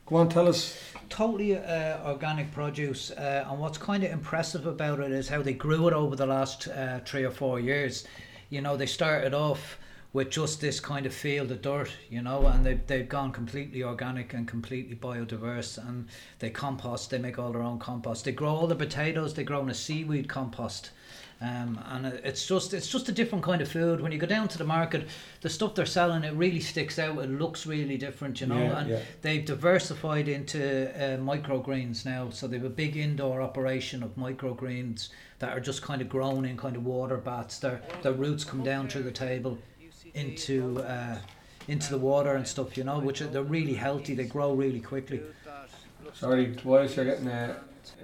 go on, tell us. Totally uh, organic produce, uh, and what's kind of impressive about it is how they grew it over the last uh, three or four years. You know, they started off with just this kind of field of dirt, you know, and they've, they've gone completely organic and completely biodiverse, and they compost, they make all their own compost. They grow all the potatoes, they grow in a seaweed compost. Um, and it's just it's just a different kind of food. When you go down to the market, the stuff they're selling it really sticks out. It looks really different, you know. Yeah, and yeah. they've diversified into uh, microgreens now. So they have a big indoor operation of microgreens that are just kind of grown in kind of water baths. Their their roots come down through the table into uh, into the water and stuff, you know. Which are, they're really healthy. They grow really quickly. Sorry, Tobias, you're getting a,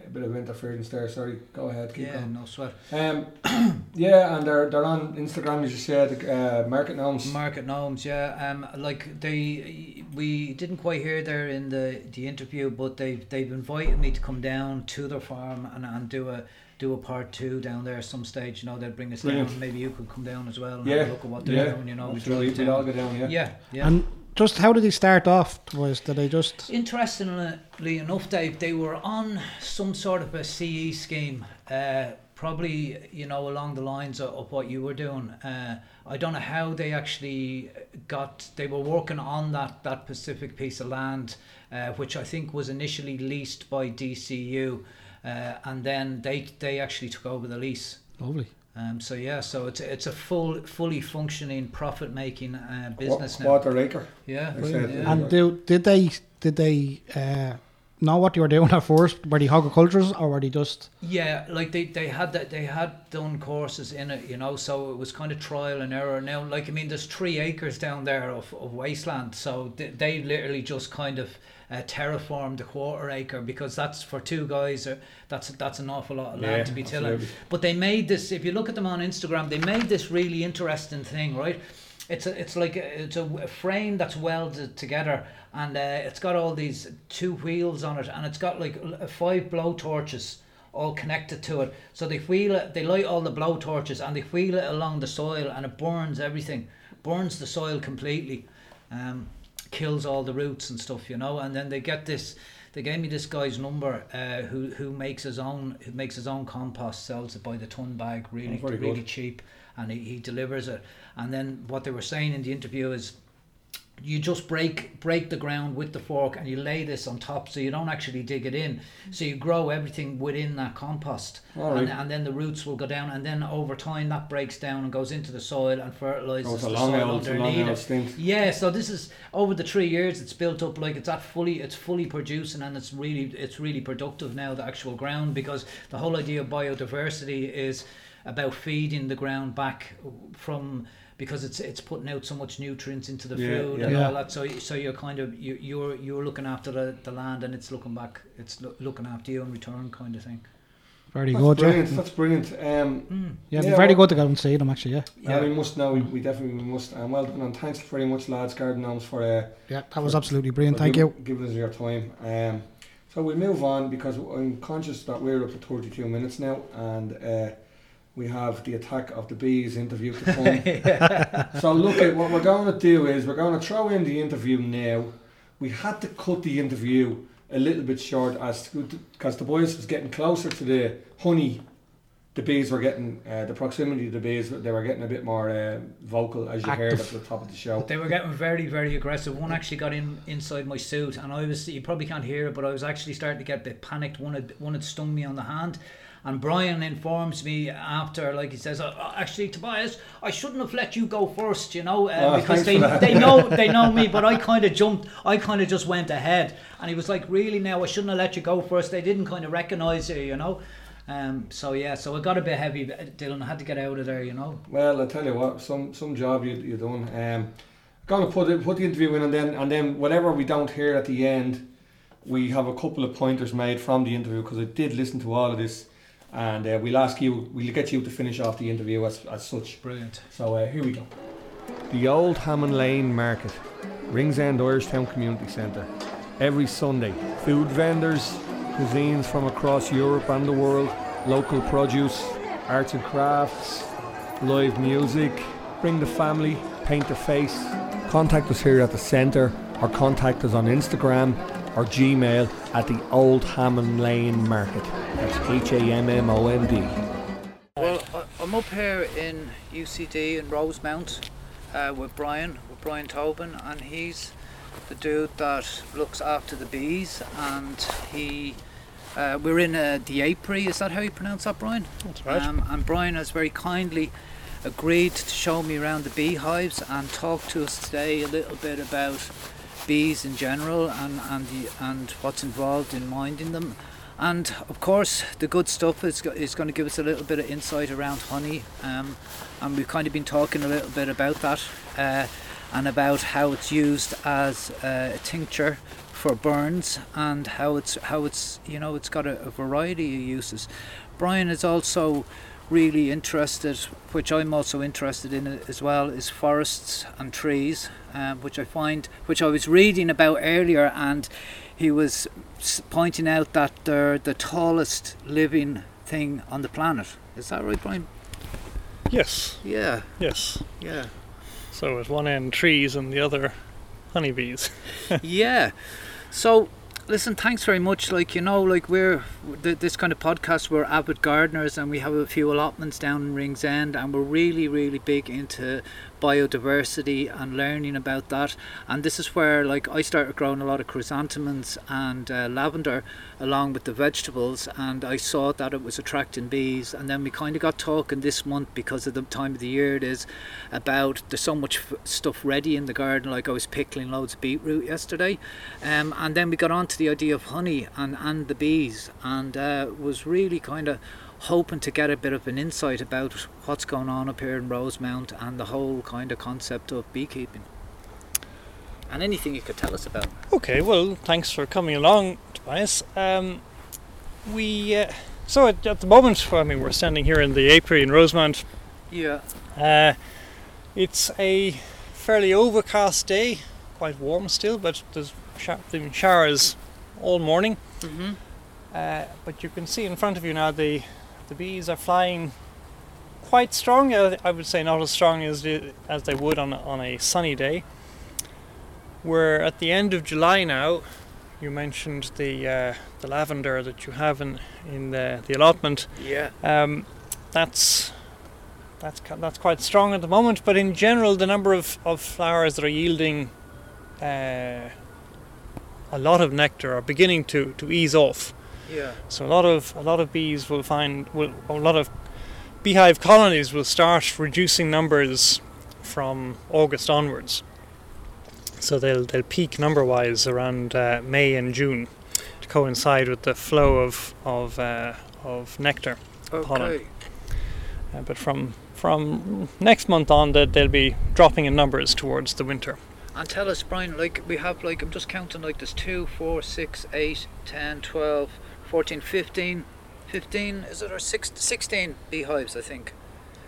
a bit of interference there. Sorry, go ahead, keep Yeah, going. no sweat. Um, yeah, and they're they're on Instagram as you said. Uh, Market Gnomes. Market gnomes, yeah. Um, like they, we didn't quite hear there in the, the interview, but they've they've invited me to come down to their farm and, and do a do a part two down there some stage. You know, they'll bring us Brilliant. down. Maybe you could come down as well and yeah, have a look at what they're yeah. doing. You know, we absolutely. drove We'd all go down. Yeah. Yeah, yeah. And just how did he start off? Was did they just? Interestingly enough, Dave, they were on some sort of a CE scheme uh, probably you know along the lines of, of what you were doing. Uh, I don't know how they actually got. They were working on that that Pacific piece of land, uh, which I think was initially leased by DCU, uh, and then they they actually took over the lease. Lovely. Um, so yeah, so it's a, it's a full, fully functioning, profit making uh, business Qu- now. Quarter acre. Yeah, They yeah. And do, did they did they uh, know what you were doing at first? Were they horticulturists or were they just Yeah, like they, they had that they had done courses in it, you know, so it was kind of trial and error. Now, like I mean, there's three acres down there of, of wasteland, so they, they literally just kind of uh, terraformed the quarter acre because that's for two guys. Uh, that's that's an awful lot of land Yeah, to be tilling. absolutely. But they made this. If you look at them on Instagram, they made this really interesting thing, right? It's a, it's like a, it's a frame that's welded together, and uh, it's got all these two wheels on it, and it's got like five blow torches all connected to it. So they wheel it, they light all the blow torches, and they wheel it along the soil, and it burns everything, burns the soil completely, um, kills all the roots and stuff, you know. And then they get this. They gave me this guy's number, uh, who who makes his own who makes his own compost, sells it by the ton bag, really Oh, really good. cheap, and he, he delivers it. And then what they were saying in the interview is you just break break the ground with the fork and you lay this on top so you don't actually dig it in. So you grow everything within that compost. All and, and then the roots will go down and then over time that breaks down and goes into the soil and fertilizes Oh, the soil old, underneath it. yeah so this is over the three years it's built up like it's at fully it's fully producing and it's really it's really productive now the actual ground because the whole idea of biodiversity is about feeding the ground back from because it's it's putting out so much nutrients into the Yeah, food yeah. and Yeah. all that so so you're kind of you, you're you're looking after the, the land and it's looking back it's loo- looking after you in return kind of thing very That's good? brilliant. That's brilliant. Um, mm. yeah, Yeah, very well- good to go and see them actually. Yeah, yeah. we must now. We, we definitely must. Um, well done, and thanks very much, lads. Garden Gnomes for uh, yeah, that was absolutely brilliant. Thank giv- you. Giving us your time. Um, so we move on because I'm conscious that we're up to 32 minutes now, and uh, we have the attack of the bees interview to come. so look at what we're going to do is we're going to throw in the interview now. We had to cut the interview a little bit short as because the boys was getting closer to the honey. The bees were getting uh, the proximity of the bees. They were getting a bit more uh, vocal, as you heard at the top of the show. They were getting very, very aggressive. One actually got in inside my suit, and I was. You probably can't hear it, but I was actually starting to get a bit panicked. One had one had stung me on the hand, and Brian informs me after, like he says, "Uh, actually, Tobias, I shouldn't have let you go first, you know, uh, Oh, because they they know they know me, but I kind of jumped. I kind of just went ahead, and he was like, "Really? Now I shouldn't have let you go first. They didn't kind of recognise you, you know." Um, so yeah, so it got a bit heavy, Dylan. I had to get out of there, you know. Well, I tell you what, some some job you you done. Um, gonna put it, put the interview in, and then and then whatever we don't hear at the end, we have a couple of pointers made from the interview because I did listen to all of this, and uh, we'll ask you, we'll get you to finish off the interview as as such. Brilliant. So uh, here we go. The old Hammond Lane Market, Ringsend Irishtown Community Centre. Every Sunday, food vendors, cuisines from across Europe and the world, local produce, arts and crafts, live music. Bring the family, paint the face. Contact us here at the centre or contact us on Instagram or Gmail at the Old Hammond Lane Market. That's H A M M O N D. Well, I- I'm up here in UCD in Rosemount uh, with Brian, with Brian Tobin, and he's the dude that looks after the bees. And he, uh, we're in uh, the apiary. Is that how you pronounce that, Brian? That's right. Um, and Brian has very kindly agreed to show me around the beehives and talk to us today a little bit about bees in general and and the, and what's involved in minding them. And of course, the good stuff is, is going to give us a little bit of insight around honey. Um, and we've kind of been talking a little bit about that uh, and about how it's used as uh, a tincture for burns and how it's how it's you know it's got a, a variety of uses. Brian is also really interested, which I'm also interested in as well, is forests and trees, um, which I find, which I was reading about earlier, and he was pointing out that they're the tallest living thing on the planet. Is that right, Brian? Yes, Yeah, yes. yeah. So at one end trees and the other honeybees. yeah. So listen, thanks very much. Like you know, like we're th- this kind of podcast. We're avid gardeners, and we have a few allotments down in Ringsend, and we're really, really big into biodiversity and learning about that. And this is where, like, I started growing a lot of chrysanthemums and uh, lavender along with the vegetables, and I saw that it was attracting bees. And then we kind of got talking this month because of the time of the year it is about there's so much f- stuff ready in the garden. Like I was pickling loads of beetroot yesterday, um, and then we got on to the idea of honey and and the bees, and uh, was really kind of hoping to get a bit of an insight about what's going on up here in Rosemount and the whole kind of concept of beekeeping. And anything you could tell us about. Okay, well, thanks for coming along, Tobias. Um, we uh, so at, at the moment, I mean, we're standing here in the apiary in Rosemount. Yeah. Uh, it's a fairly overcast day, quite warm still, but there's been showers all morning. Mm-hmm. Uh, but you can see in front of you now the the bees are flying quite strong. Uh, I would say not as strong as as they would on a, on a sunny day. We're at the end of July now. You mentioned the uh, the lavender that you have in in the, the allotment. Yeah. Um, that's that's that's quite strong at the moment. But in general, the number of, of flowers that are yielding uh, a lot of nectar are beginning to, to ease off. Yeah. So a lot of a lot of bees will find will a lot of beehive colonies will start reducing numbers from August onwards. So they'll they'll peak number wise around uh, May and June to coincide with the flow of of uh, of nectar. Pollen. Okay. Uh, but from from next month on, that they'll be dropping in numbers towards the winter. And tell us, Brian, like we have like I'm just counting like there's 2, 4, 6, 8, 10, 12, 14, 15, 15 is it or six, 16 beehives I think.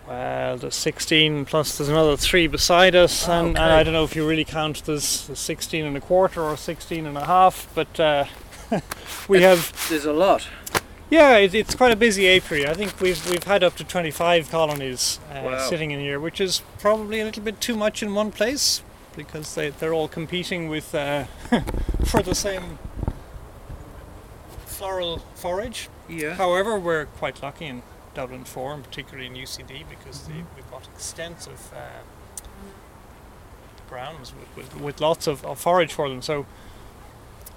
Well, there's 16 plus there's another three beside us, Ah, and, and. I don't know if you really count there's there's 16 and a quarter or 16 and a half, but uh, we have There's a lot. yeah, it, it's quite a busy apiary. I think we've we've had up to 25 colonies uh, Wow. sitting in here, which is probably a little bit too much in one place because they they're all competing with uh, for the same floral forage. Yeah. However, we're quite lucky in Dublin 4 and particularly in UCD because they, we've got extensive uh, grounds with, with, with lots of, of forage for them. So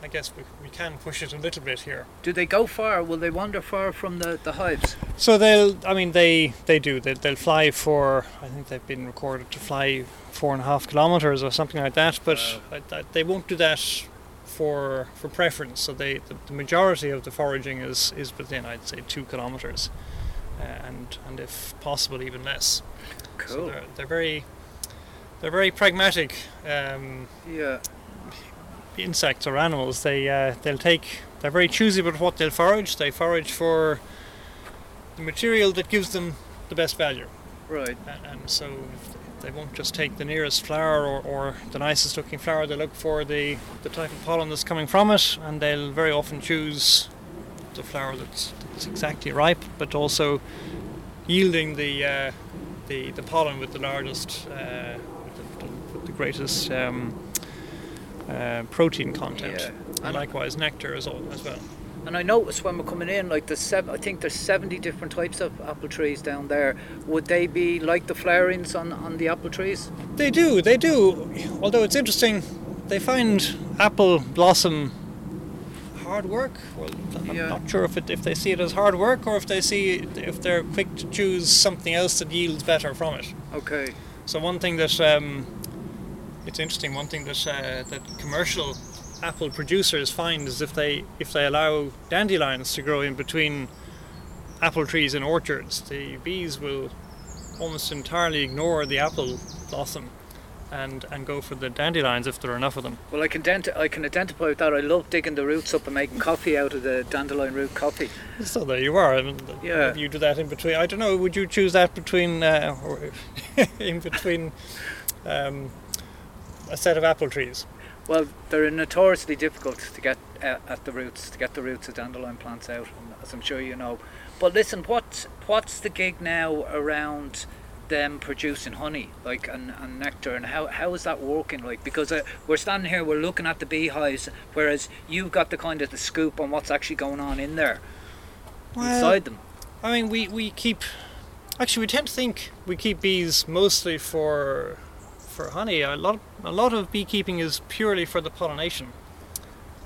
I guess we, we can push it a little bit here. Do they go far? Will they wander far from the, the hives? So they'll, I mean, they, they do. They, they'll fly for, I think they've been recorded to fly four and a half kilometres or something like that, but I, I, they won't do that for for preference. So they, the, the majority of the foraging is, is within, I'd say, two kilometres, uh, and and if possible even less. So Cool. they're, they're very they're very pragmatic um, Yeah. insects or animals. They uh, they'll take they're very choosy about what they'll forage. They forage for the material that gives them the best value, Right. and, and so they won't just take the nearest flower or, or the nicest looking flower. They look for the the type of pollen that's coming from it, and they'll very often choose the flower that's, that's exactly ripe, but also yielding the uh, the the pollen with the largest uh, with, the, with the greatest um, uh, protein content. Yeah. And likewise nectar as, as well. And I noticed when we're coming in, like the seven, I think there's 70 different types of apple trees down there. Would they be like the flowerings on, on the apple trees? They do, they do. Although it's interesting, they find apple blossom hard work. Well, I'm Yeah. not sure if it, if they see it as hard work or if they see if they're quick to choose something else that yields better from it. Okay. So one thing that um, it's interesting. One thing that uh, that commercial apple producers find is if they if they allow dandelions to grow in between apple trees in orchards, the bees will almost entirely ignore the apple blossom and and go for the dandelions if there are enough of them. Well, I can dent- I can identify with that. I love digging the roots up and making coffee out of the dandelion root coffee. So there you are. I mean, Yeah. you do that in between. I don't know. Would you choose that between uh, or in between um, a set of apple trees? Well, they're notoriously difficult to get uh, at the roots, to get the roots of dandelion plants out, as I'm sure you know. But listen, what what's the gig now around them producing honey, like and, and nectar, and how how is that working? Like because uh, we're standing here, we're looking at the beehives, whereas you've got the kind of the scoop on what's actually going on in there Well, inside them. I mean, we, we keep. Actually, we tend to think we keep bees mostly for for honey. A lot a lot of beekeeping is purely for the pollination.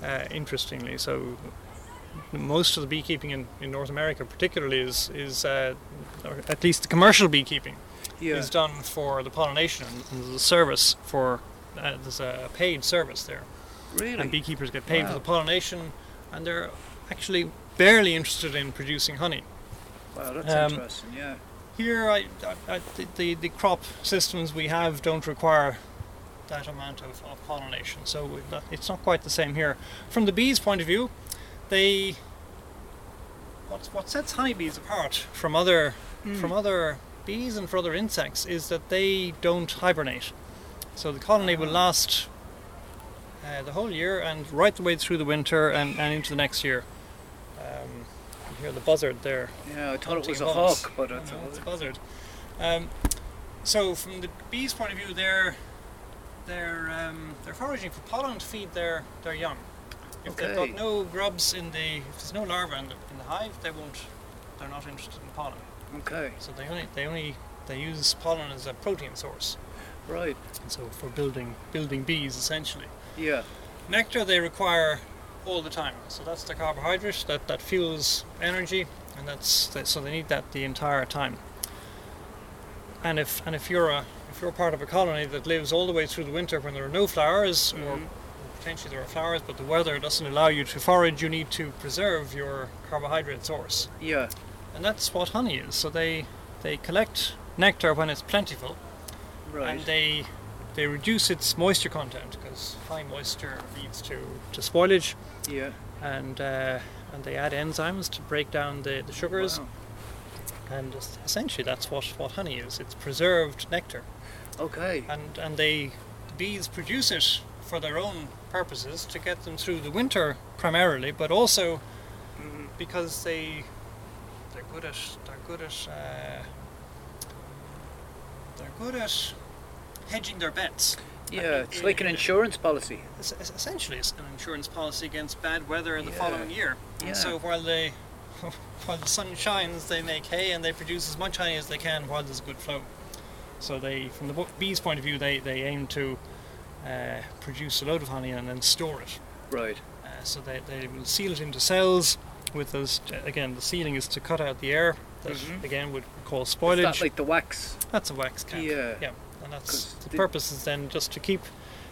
Uh, interestingly, so most of the beekeeping in, in North America, particularly, is is uh, or at least the commercial beekeeping Yeah. is done for the pollination and, a service for uh, there's a paid service there. Really? and beekeepers get paid for the pollination, and they're actually barely interested in producing honey. wow, that's um, interesting. Yeah. Here, I, I, I, the, the, crop systems we have don't require that amount of, of pollination, so it's not quite the same here. From the bees' point of view, they what, what sets honeybees apart from other from other bees and for other insects is that they don't hibernate. So the colony will last uh, the whole year and right the way through the winter and, and into the next year. Hear the buzzard there. Yeah, I thought it was a bugs. hawk, but it's No, it's a buzzard. Um, so from the bees' point of view, they're they're um, they're foraging for pollen to feed their, their young. If they've got no grubs in the if there's no larvae in the, in the hive, they won't. They're not interested in pollen. okay, So they only they only they use pollen as a protein source. right. And so for building building bees essentially. Yeah, Nectar they require all the time. So that's the carbohydrate that, that fuels energy, and that's that, so they need that the entire time. And if and if you're a if you're part of a colony that lives all the way through the winter when there are no flowers, or mm-hmm. potentially there are flowers, but the weather doesn't allow you to forage, you need to preserve your carbohydrate source, yeah, and that's what honey is. So they they collect nectar when it's plentiful, right. and they they reduce its moisture content because high moisture leads to, to spoilage yeah. and uh, and they add enzymes to break down the, the sugars Wow. and essentially that's what, what honey is it's preserved nectar Okay. and and they the bees produce it for their own purposes to get them through the winter primarily but also because they they're good at they're good at uh, they're good at hedging their bets Yeah, it's like an insurance policy. Es- essentially it's an insurance policy against bad weather in the Yeah. following year. Yeah. And so while they while the sun shines, they make hay and they produce as much honey as they can while there's a good flow. So they, from the bees' point of view, they, they aim to uh, produce a load of honey and then store it. Right. Uh, so they, they will seal it into cells. With those, again, the sealing is to cut out the air that Mhm. again would cause Is spoilage. that like the wax? That's a wax cap. Yeah. Yeah, and that's the the- purpose is then just to keep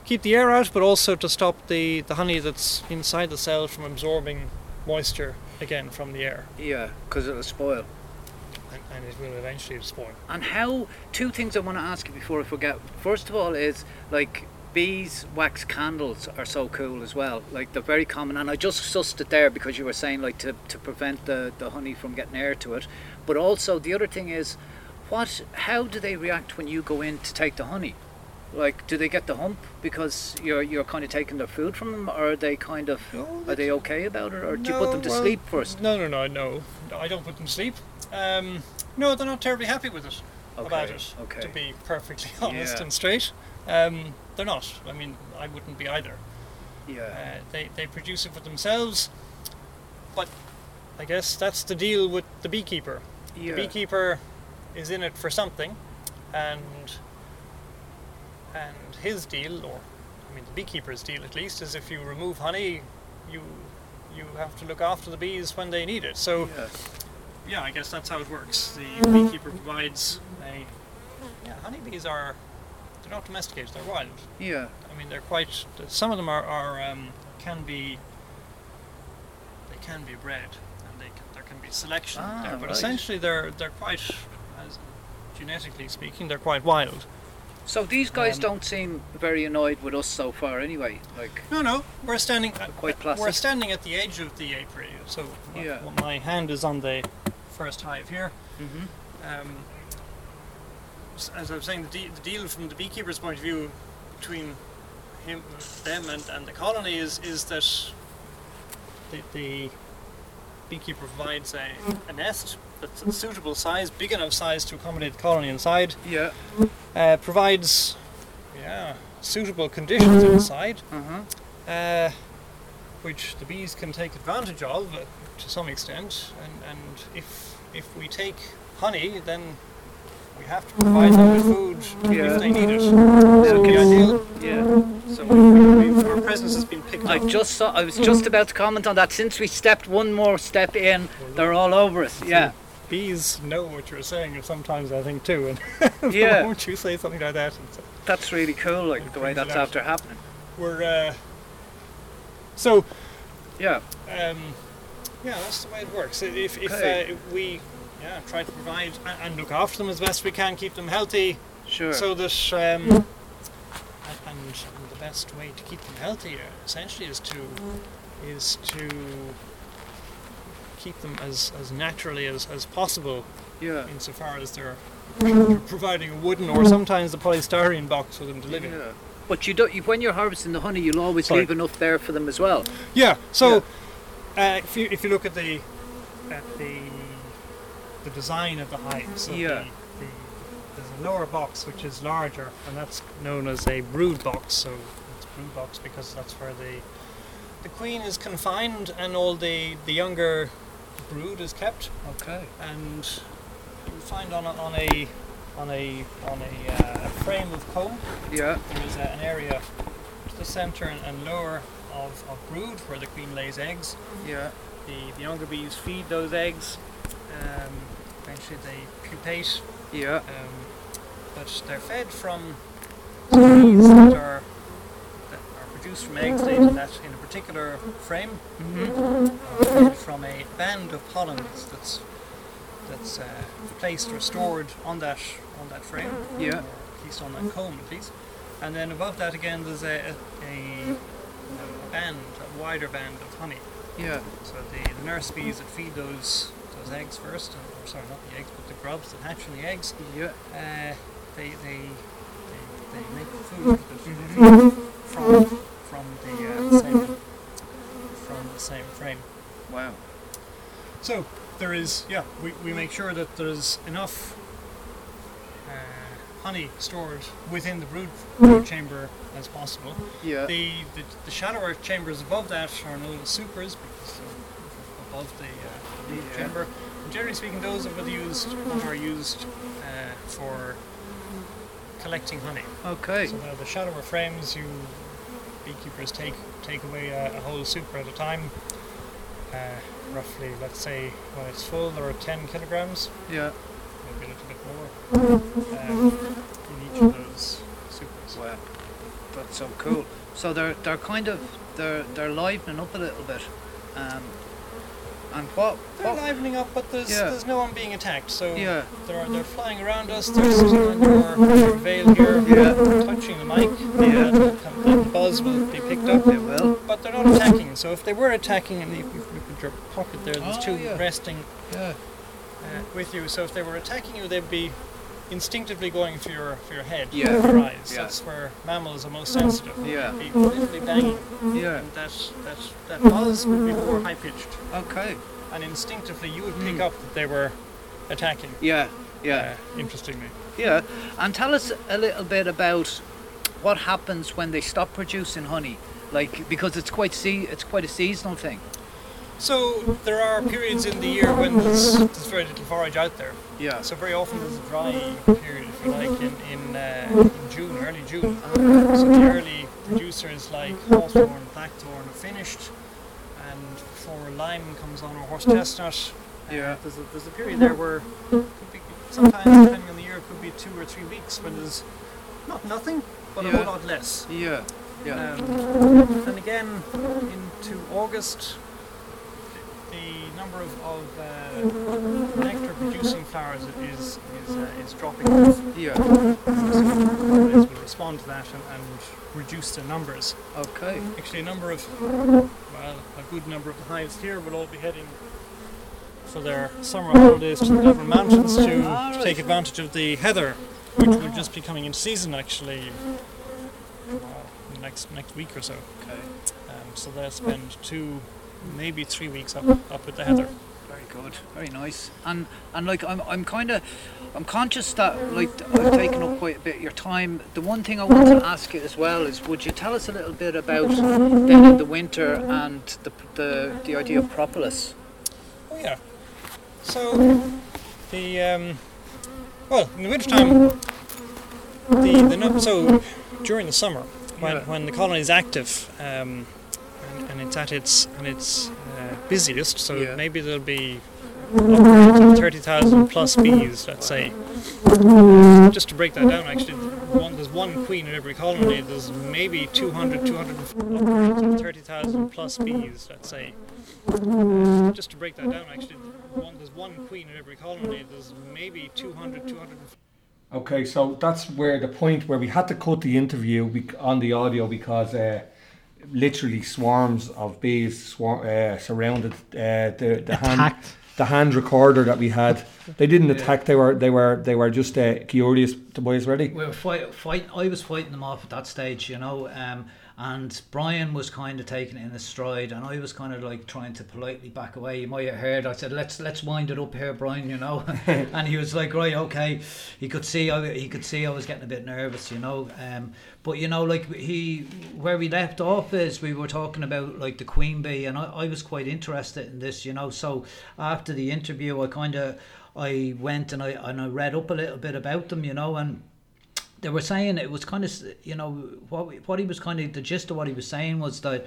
keep the air out, but also to stop the the honey that's inside the cell from absorbing moisture again from the air, Yeah, because it'll spoil. and, and it will eventually spoil. And how? Two things I want to ask you before I forget. First of all, is like bees wax candles are so cool as well. Like they're very common, and I just sussed it there because you were saying like to, to prevent the, the honey from getting air to it. But also the other thing is, what? How do they react when you go in to take the honey? Like, do they get the hump because you're you're kind of taking their food from them, or are they kind of No, are they okay about it, or do you put them to well, sleep first? No, no, no, no. No, I don't put them to sleep. Um, no, they're not terribly happy with it. About Okay, it, okay. to be perfectly honest Yeah. and straight. Um, they're not. I mean, I wouldn't be either. Yeah. Uh, they, they produce it for themselves, but I guess that's the deal with the beekeeper. yeah. The beekeeper is in it for something, and and his deal, or I mean the beekeeper's deal at least, is if you remove honey, you you have to look after the bees when they need it. So yeah. yeah, I guess that's how it works. The beekeeper provides a yeah. Honeybees are they're not domesticated; they're wild. Yeah. I mean, they're quite. Some of them are, are um, can be. They can be bred, and they can, there can be selection Ah, there. But right. essentially, they're they're quite, as genetically speaking, they're quite wild. So these guys Um, don't seem very annoyed with us so far, anyway. Like, No, no, we're standing. uh, quite We're standing at the edge of the apiary, so my- Yeah. my hand is on the first hive here. Mhm. Um, as I was saying, the, de- the deal from the beekeeper's point of view between him, them, and, and the colony is is that the, the beekeeper provides a, a nest that's a suitable size, big enough size to accommodate the colony inside, Yeah. uh, provides yeah suitable conditions inside, Uh-huh. uh, which the bees can take advantage of uh, to some extent. And, and if if we take honey, then we have to provide them with food Yeah. if they need it. So the ideal. Yeah. So we, we, our presence has been picked I up. just saw. I was just about to comment on that. Since we stepped one more step in, they're all over us. Yeah. Bees know what you're saying, and sometimes I think too. And Yeah. moment you say something like that, it's, That's really cool. Like the way that's after happening. we're uh, so Yeah. um, yeah, that's the way it works. If, if Okay. uh, we yeah try to provide and, and look after them as best we can, keep them healthy, Sure. so that um, and, and, the best way to keep them healthy essentially is to is to keep them as, as naturally as, as possible yeah. insofar as they're providing a wooden or sometimes the polystyrene box for them to live in. Yeah. But you don't. You, when you're harvesting the honey, you'll always Sorry. leave enough there for them as well. Yeah. So Uh, if you if you look at the at the the design of the hive, so Yeah. the, the, there's a lower box which is larger, and that's known as a brood box. So it's a brood box because that's where the the queen is confined and all the the younger brood is kept. Okay. And you find on a, on a on a on a, uh, frame of comb Yeah. there is a, an area to the centre and, and lower of, of brood where the queen lays eggs. Yeah. The, the younger bees feed those eggs. Um, eventually they pupate, Yeah. um, but they're fed from bees that are produced from eggs laid in that in a particular frame. Mm-hmm. Are fed from a band of pollens that's that's uh, placed or stored on that on that frame Yeah. or at least on that comb at least. And then above that again there's a, a, a band, a wider band of honey. Yeah. So the, the nurse bees that feed those those eggs first, or sorry, not the eggs, but the grubs that hatch from the eggs, Yeah. uh, they, they, they, they make food that they from, from the uh, same from the same frame. Wow. So there is, yeah, we, we make sure that there's enough uh, honey stored within the brood, brood chamber as possible. Yeah. The, the the shallower chambers above that are known as supers because they're above the, uh, the brood Yeah. chamber. And generally speaking, those are used are used uh, for collecting honey. Okay. So the, the shallower frames, you beekeepers take take away a, a whole super at a time. Uh, roughly, let's say when it's full, there are 10 kilograms, Yeah. maybe a little bit more, um, in each of those supers. Wow. That's so cool. So they're they're kind of they're they're livening up a little bit. Um, and what They're livening up, but there's Yeah. there's no one being attacked. So Yeah. they're they're flying around us. They're sitting on your, your veil here, Yeah. touching the mic. Yeah. and, and the buzz will be picked up. They will. But they're not attacking. So if they were attacking, and if you look at your pocket there, there's Oh, two yeah. resting Yeah. uh, with you. So if they were attacking you, they'd be instinctively going for your for your head, Yeah. for your eyes. Yeah. That's where mammals are most sensitive. Yeah. Be literally banging, Yeah. and that that that buzz would be more high pitched, Okay. and instinctively you would pick up that they were attacking. Yeah. Yeah. Uh, interestingly. Yeah. And tell us a little bit about what happens when they stop producing honey. Like because it's quite see it's quite a seasonal thing. So there are periods in the year when there's, there's very little forage out there. Yeah. So very often there's a dry period, if you like, in in, uh, in June, early June. So the early producers like hawthorn, blackthorn are finished, and before lime comes on or horse chestnut, uh, Yeah. there's a, there's a period there where could be, sometimes depending on the year, it could be two or three weeks when there's not nothing, but a whole lot less. Yeah. Yeah. Um, and again, into August, number of, of uh, nectar producing flowers is is, uh, is dropping off. Yeah. Colonies will respond to that and, and reduce their numbers. Okay. Actually, a number of, well, a good number of the hives here will all be heading for their summer holidays to the Dublin Mountains to, to take advantage of the heather, which will just be coming into season actually uh, next next week or so. Okay. Um, so they'll spend two maybe three weeks up up with the heather. Very good, very nice. And and like I'm I'm kind of I'm conscious that like I've taken up quite a bit of your time. The one thing I want to ask you as well is, would you tell us a little bit about then in the winter and the the, the idea of propolis? Oh yeah. So the um, well in the wintertime the the so during the summer when, Yeah. when the colony is active um, and, and it's at its and its uh, busiest so Yeah. maybe there'll be 30,000 plus bees let's say. Just to break that down actually one, there's one queen in every colony there's maybe 200 200 30,000 plus bees let's say. Just to break that down actually one, there's one queen in every colony there's maybe 200 200 Okay, so that's where the point where we had to cut the interview on the audio because uh, literally swarms of bees swar- uh, surrounded uh, the the hand the hand recorder that we had. They didn't attack. They were they were they were just uh, curious. The boys ready? we were fight, fight, I was fighting them off at that stage, you know, um, and Brian was kind of taking it in his stride, and I was kind of like trying to politely back away. You might have heard I said, "Let's let's wind it up here, Brian," you know, and he was like, "Right, okay." He could see I, he could see I was getting a bit nervous, you know, um, but you know, like he where we left off is we were talking about like the queen bee, and I, I was quite interested in this, you know. So after the interview, I kind of I went and I and I read up a little bit about them, you know, and they were saying it was kind of you know what what he was kind of the gist of what he was saying was that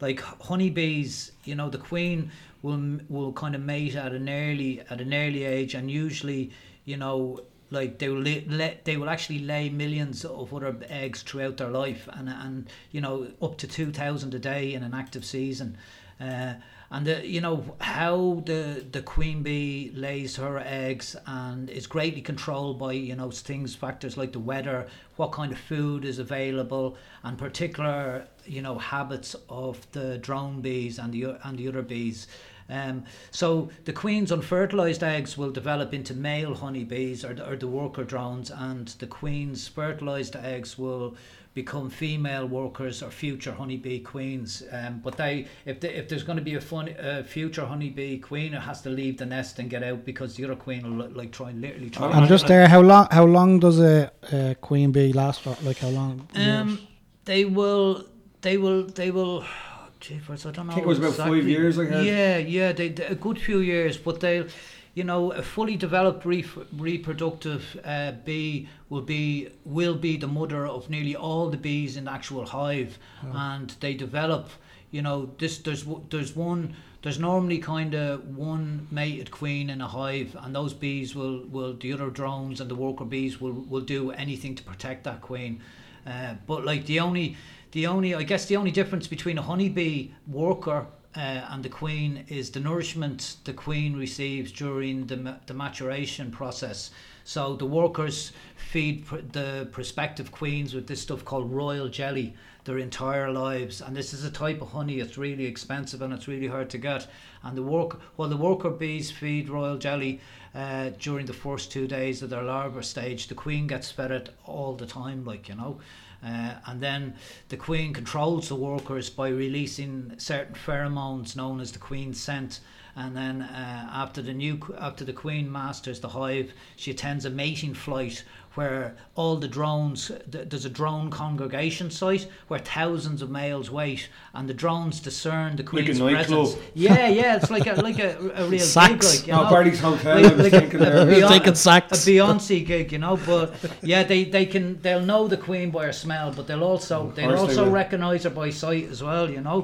like honeybees you know the queen will will kind of mate at an early at an early age and usually you know like they will let they will actually lay millions of other eggs throughout their life and and you know up to 2000 a day in an active season. Uh, and the, you know how the the queen bee lays her eggs and is greatly controlled by you know things factors like the weather what kind of food is available and particular you know habits of the drone bees and the and the other bees. Um, so the queen's unfertilized eggs will develop into male honeybees or or the worker drones and the queen's fertilized eggs will become female workers or future honeybee queens. Um, but they, if they, if there's going to be a fun, uh, future honeybee queen, it has to leave the nest and get out because the other queen will like try literally try. And just there, how long how long does a, a queen bee last for? Like how long? Um, years? they will, they will, they will. Jeepers, I don't know. think it was about five exactly. years, I. Yeah, yeah, they, they- a good few years, but they, you know, a fully developed re- reproductive uh, bee will be will be the mother of nearly all the bees in the actual hive, and they develop. You know, this there's there's one there's normally kind of one mated queen in a hive, and those bees will will the other drones and the worker bees will will do anything to protect that queen. Uh, but like the only, the only, I guess the only difference between a honeybee worker uh, and the queen is the nourishment the queen receives during the the maturation process. So the workers feed pr- the prospective queens with this stuff called royal jelly their entire lives, and this is a type of honey. It's really expensive and it's really hard to get. And the work, well, the worker bees feed royal jelly uh, during the first two days of their larva stage. The queen gets fed it all the time, like you know. Uh, and then the queen controls the workers by releasing certain pheromones known as the queen scent. And then uh, after the new after the queen masters the hive, she attends a mating flight where all the drones th- there's a drone congregation site where thousands of males wait, and the drones discern the Like a queen's nightclub. presence. Yeah, yeah, it's like a like a, a real Saks. gig, like you No, know. Barry's Hotel. I Like- was like a- thinking a there. Beyonce- Taking a. Beyonce gig, you know. But yeah, they, they can they'll know the queen by her smell, but they'll also they'll course they also recognise her by sight as well, you know.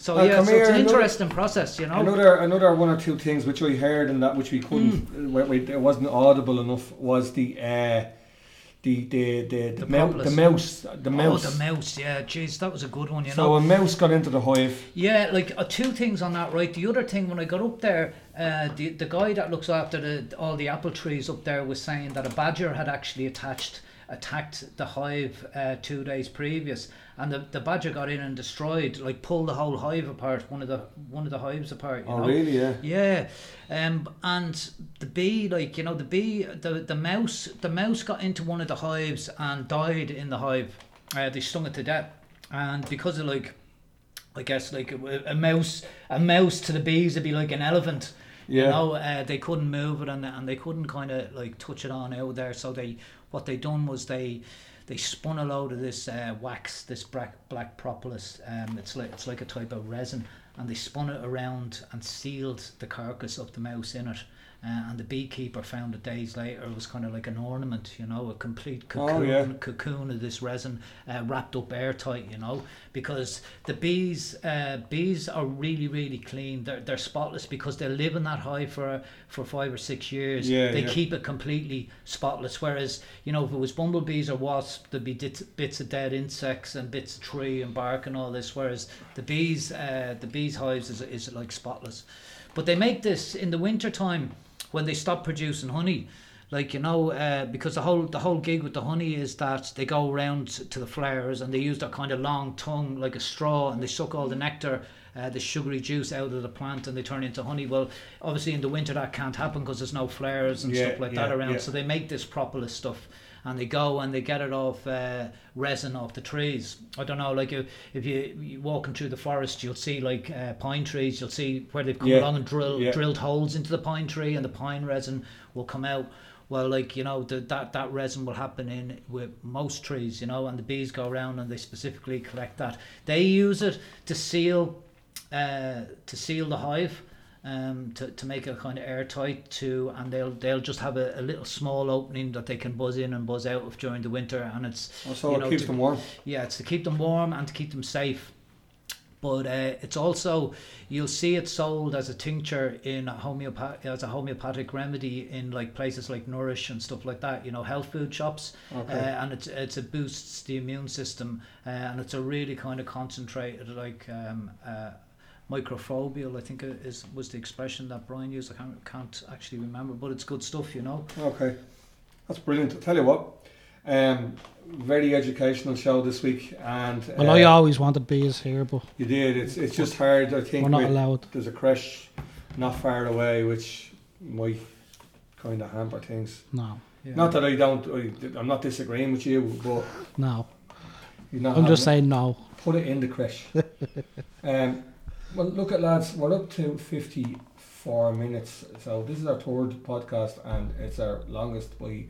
So Well, yeah, so here, it's an another- interesting process, you know. Another another one or two things which I heard and that which we couldn't, we, it wasn't audible enough was the uh, the the the the, The mou- the mouse the mouse. Oh, the mouse, yeah, jeez, that was a good one, you so know. So a mouse got into the hive. Yeah, like uh, two things on that, right? The other thing, when I got up there, uh, the the guy that looks after the all the apple trees up there was saying that a badger had actually attached attacked the hive uh, two days previous, and the, the badger got in and destroyed, like pulled the whole hive apart, one of the one of the hives apart. You Oh know? really? Yeah. Yeah, um, and the bee, like you know, the bee, the the mouse, the mouse got into one of the hives and died in the hive. Uh, they stung it to death, and because of like I guess like a, a mouse, a mouse to the bees would be like an elephant. You Yeah. know, uh, they couldn't move it and and they couldn't kind of like touch it on out there. So they what they done was they they spun a load of this uh, wax, this black black propolis. Um, it's like it's like a type of resin, and they spun it around and sealed the carcass of the mouse in it. Uh, and the beekeeper found it days later. It was kind of like an ornament, you know, a complete cocoon, Oh, yeah. cocoon of this resin uh, wrapped up airtight, you know, because the bees uh, bees are really really clean. They're they're spotless because they live in that hive for for five or six years. Yeah, they yeah. keep it completely spotless. Whereas you know if it was bumblebees or wasps, there'd be dit- bits of dead insects and bits of tree and bark and all this. Whereas the bees uh, the bees hives is is like spotless. But they make this in the winter time when they stop producing honey. Like you know, uh, because the whole the whole gig with the honey is that they go around to the flowers and they use that kind of long tongue like a straw and they suck all the nectar, uh, the sugary juice out of the plant and they turn into honey. Well, obviously in the winter that can't happen because there's no flowers and Yeah, stuff like that around. yeah. So they make this propolis stuff and they go and they get it off uh, resin off the trees. I don't know, like if, if you you walking through the forest, you'll see like uh, pine trees. You'll see where they've come Yeah, along and drill, yeah. drilled holes into the pine tree, and the pine resin will come out. Well, like you know, the, that that resin will happen in with most trees, you know, and the bees go around and they specifically collect that. They use it to seal, uh, to seal the hive, um, to, to make it kind of airtight to, and they'll they'll just have a, a little small opening that they can buzz in and buzz out of during the winter, and it's So you know, keeps to- them warm. yeah, it's to keep them warm and to keep them safe. But uh, it's also you'll see it sold as a tincture in a homeopath as a homeopathic remedy in like places like Nourish and stuff like that. You know, health food shops, Okay. uh, and it's it's it boosts the immune system, uh, and it's a really kind of concentrated like um, uh, microfobial. I think it is was the expression that Brian used. I can't can't actually remember, but it's good stuff. You know. Okay, that's brilliant. I tell you what, um, very educational show this week, and Well, uh, I always wanted bees here, but you did. It's it's just hard. I think we're not with- allowed. there's a crash not far away, which might kind of hamper things. No, Yeah. Not that I don't. I, I'm not disagreeing with you, but no. I'm just it. saying no. put it in the crash. um, well, look at lads, we're up to 54 minutes. So this is our third podcast, and it's our longest by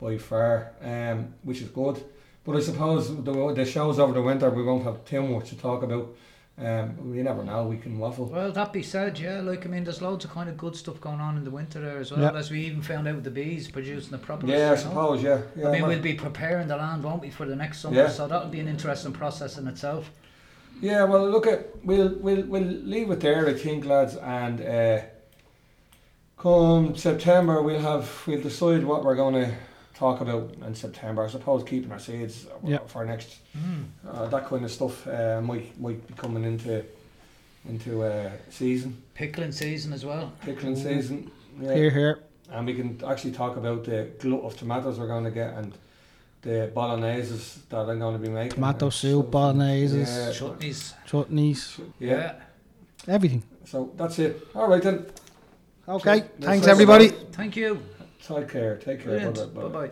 by far, um, which is good. But I suppose the, the shows over the winter we won't have too much to talk about. Um, we never know. We can waffle. Well, that be said, yeah. Like I mean, there's loads of kind of good stuff going on in the winter there as well. Yeah. As we even found out with the bees producing the propolis. yeah, I know. suppose. Yeah, yeah. I mean, well- we'll be preparing the land, won't we, for the next summer? Yeah. So that'll be an interesting process in itself. Yeah, well, look at we'll we'll we'll leave it there, I think, lads, and uh, come September we'll have we'll decide what we're going to talk about in September. I suppose keeping our seeds Yeah. for next uh, that kind of stuff uh, might might be coming into into uh, season Pickling season as well. pickling season. Yeah. Here, here. And we can actually talk about the glut of tomatoes we're going to get and the bolognese that I'm going to be making. Tomato and soup, stuff. bolognese, Yeah. Chutneys. chutneys, yeah. everything. So that's it. All right then. Okay, Cheers. thanks everybody. Thank you. Take care. Take care. Bye bye.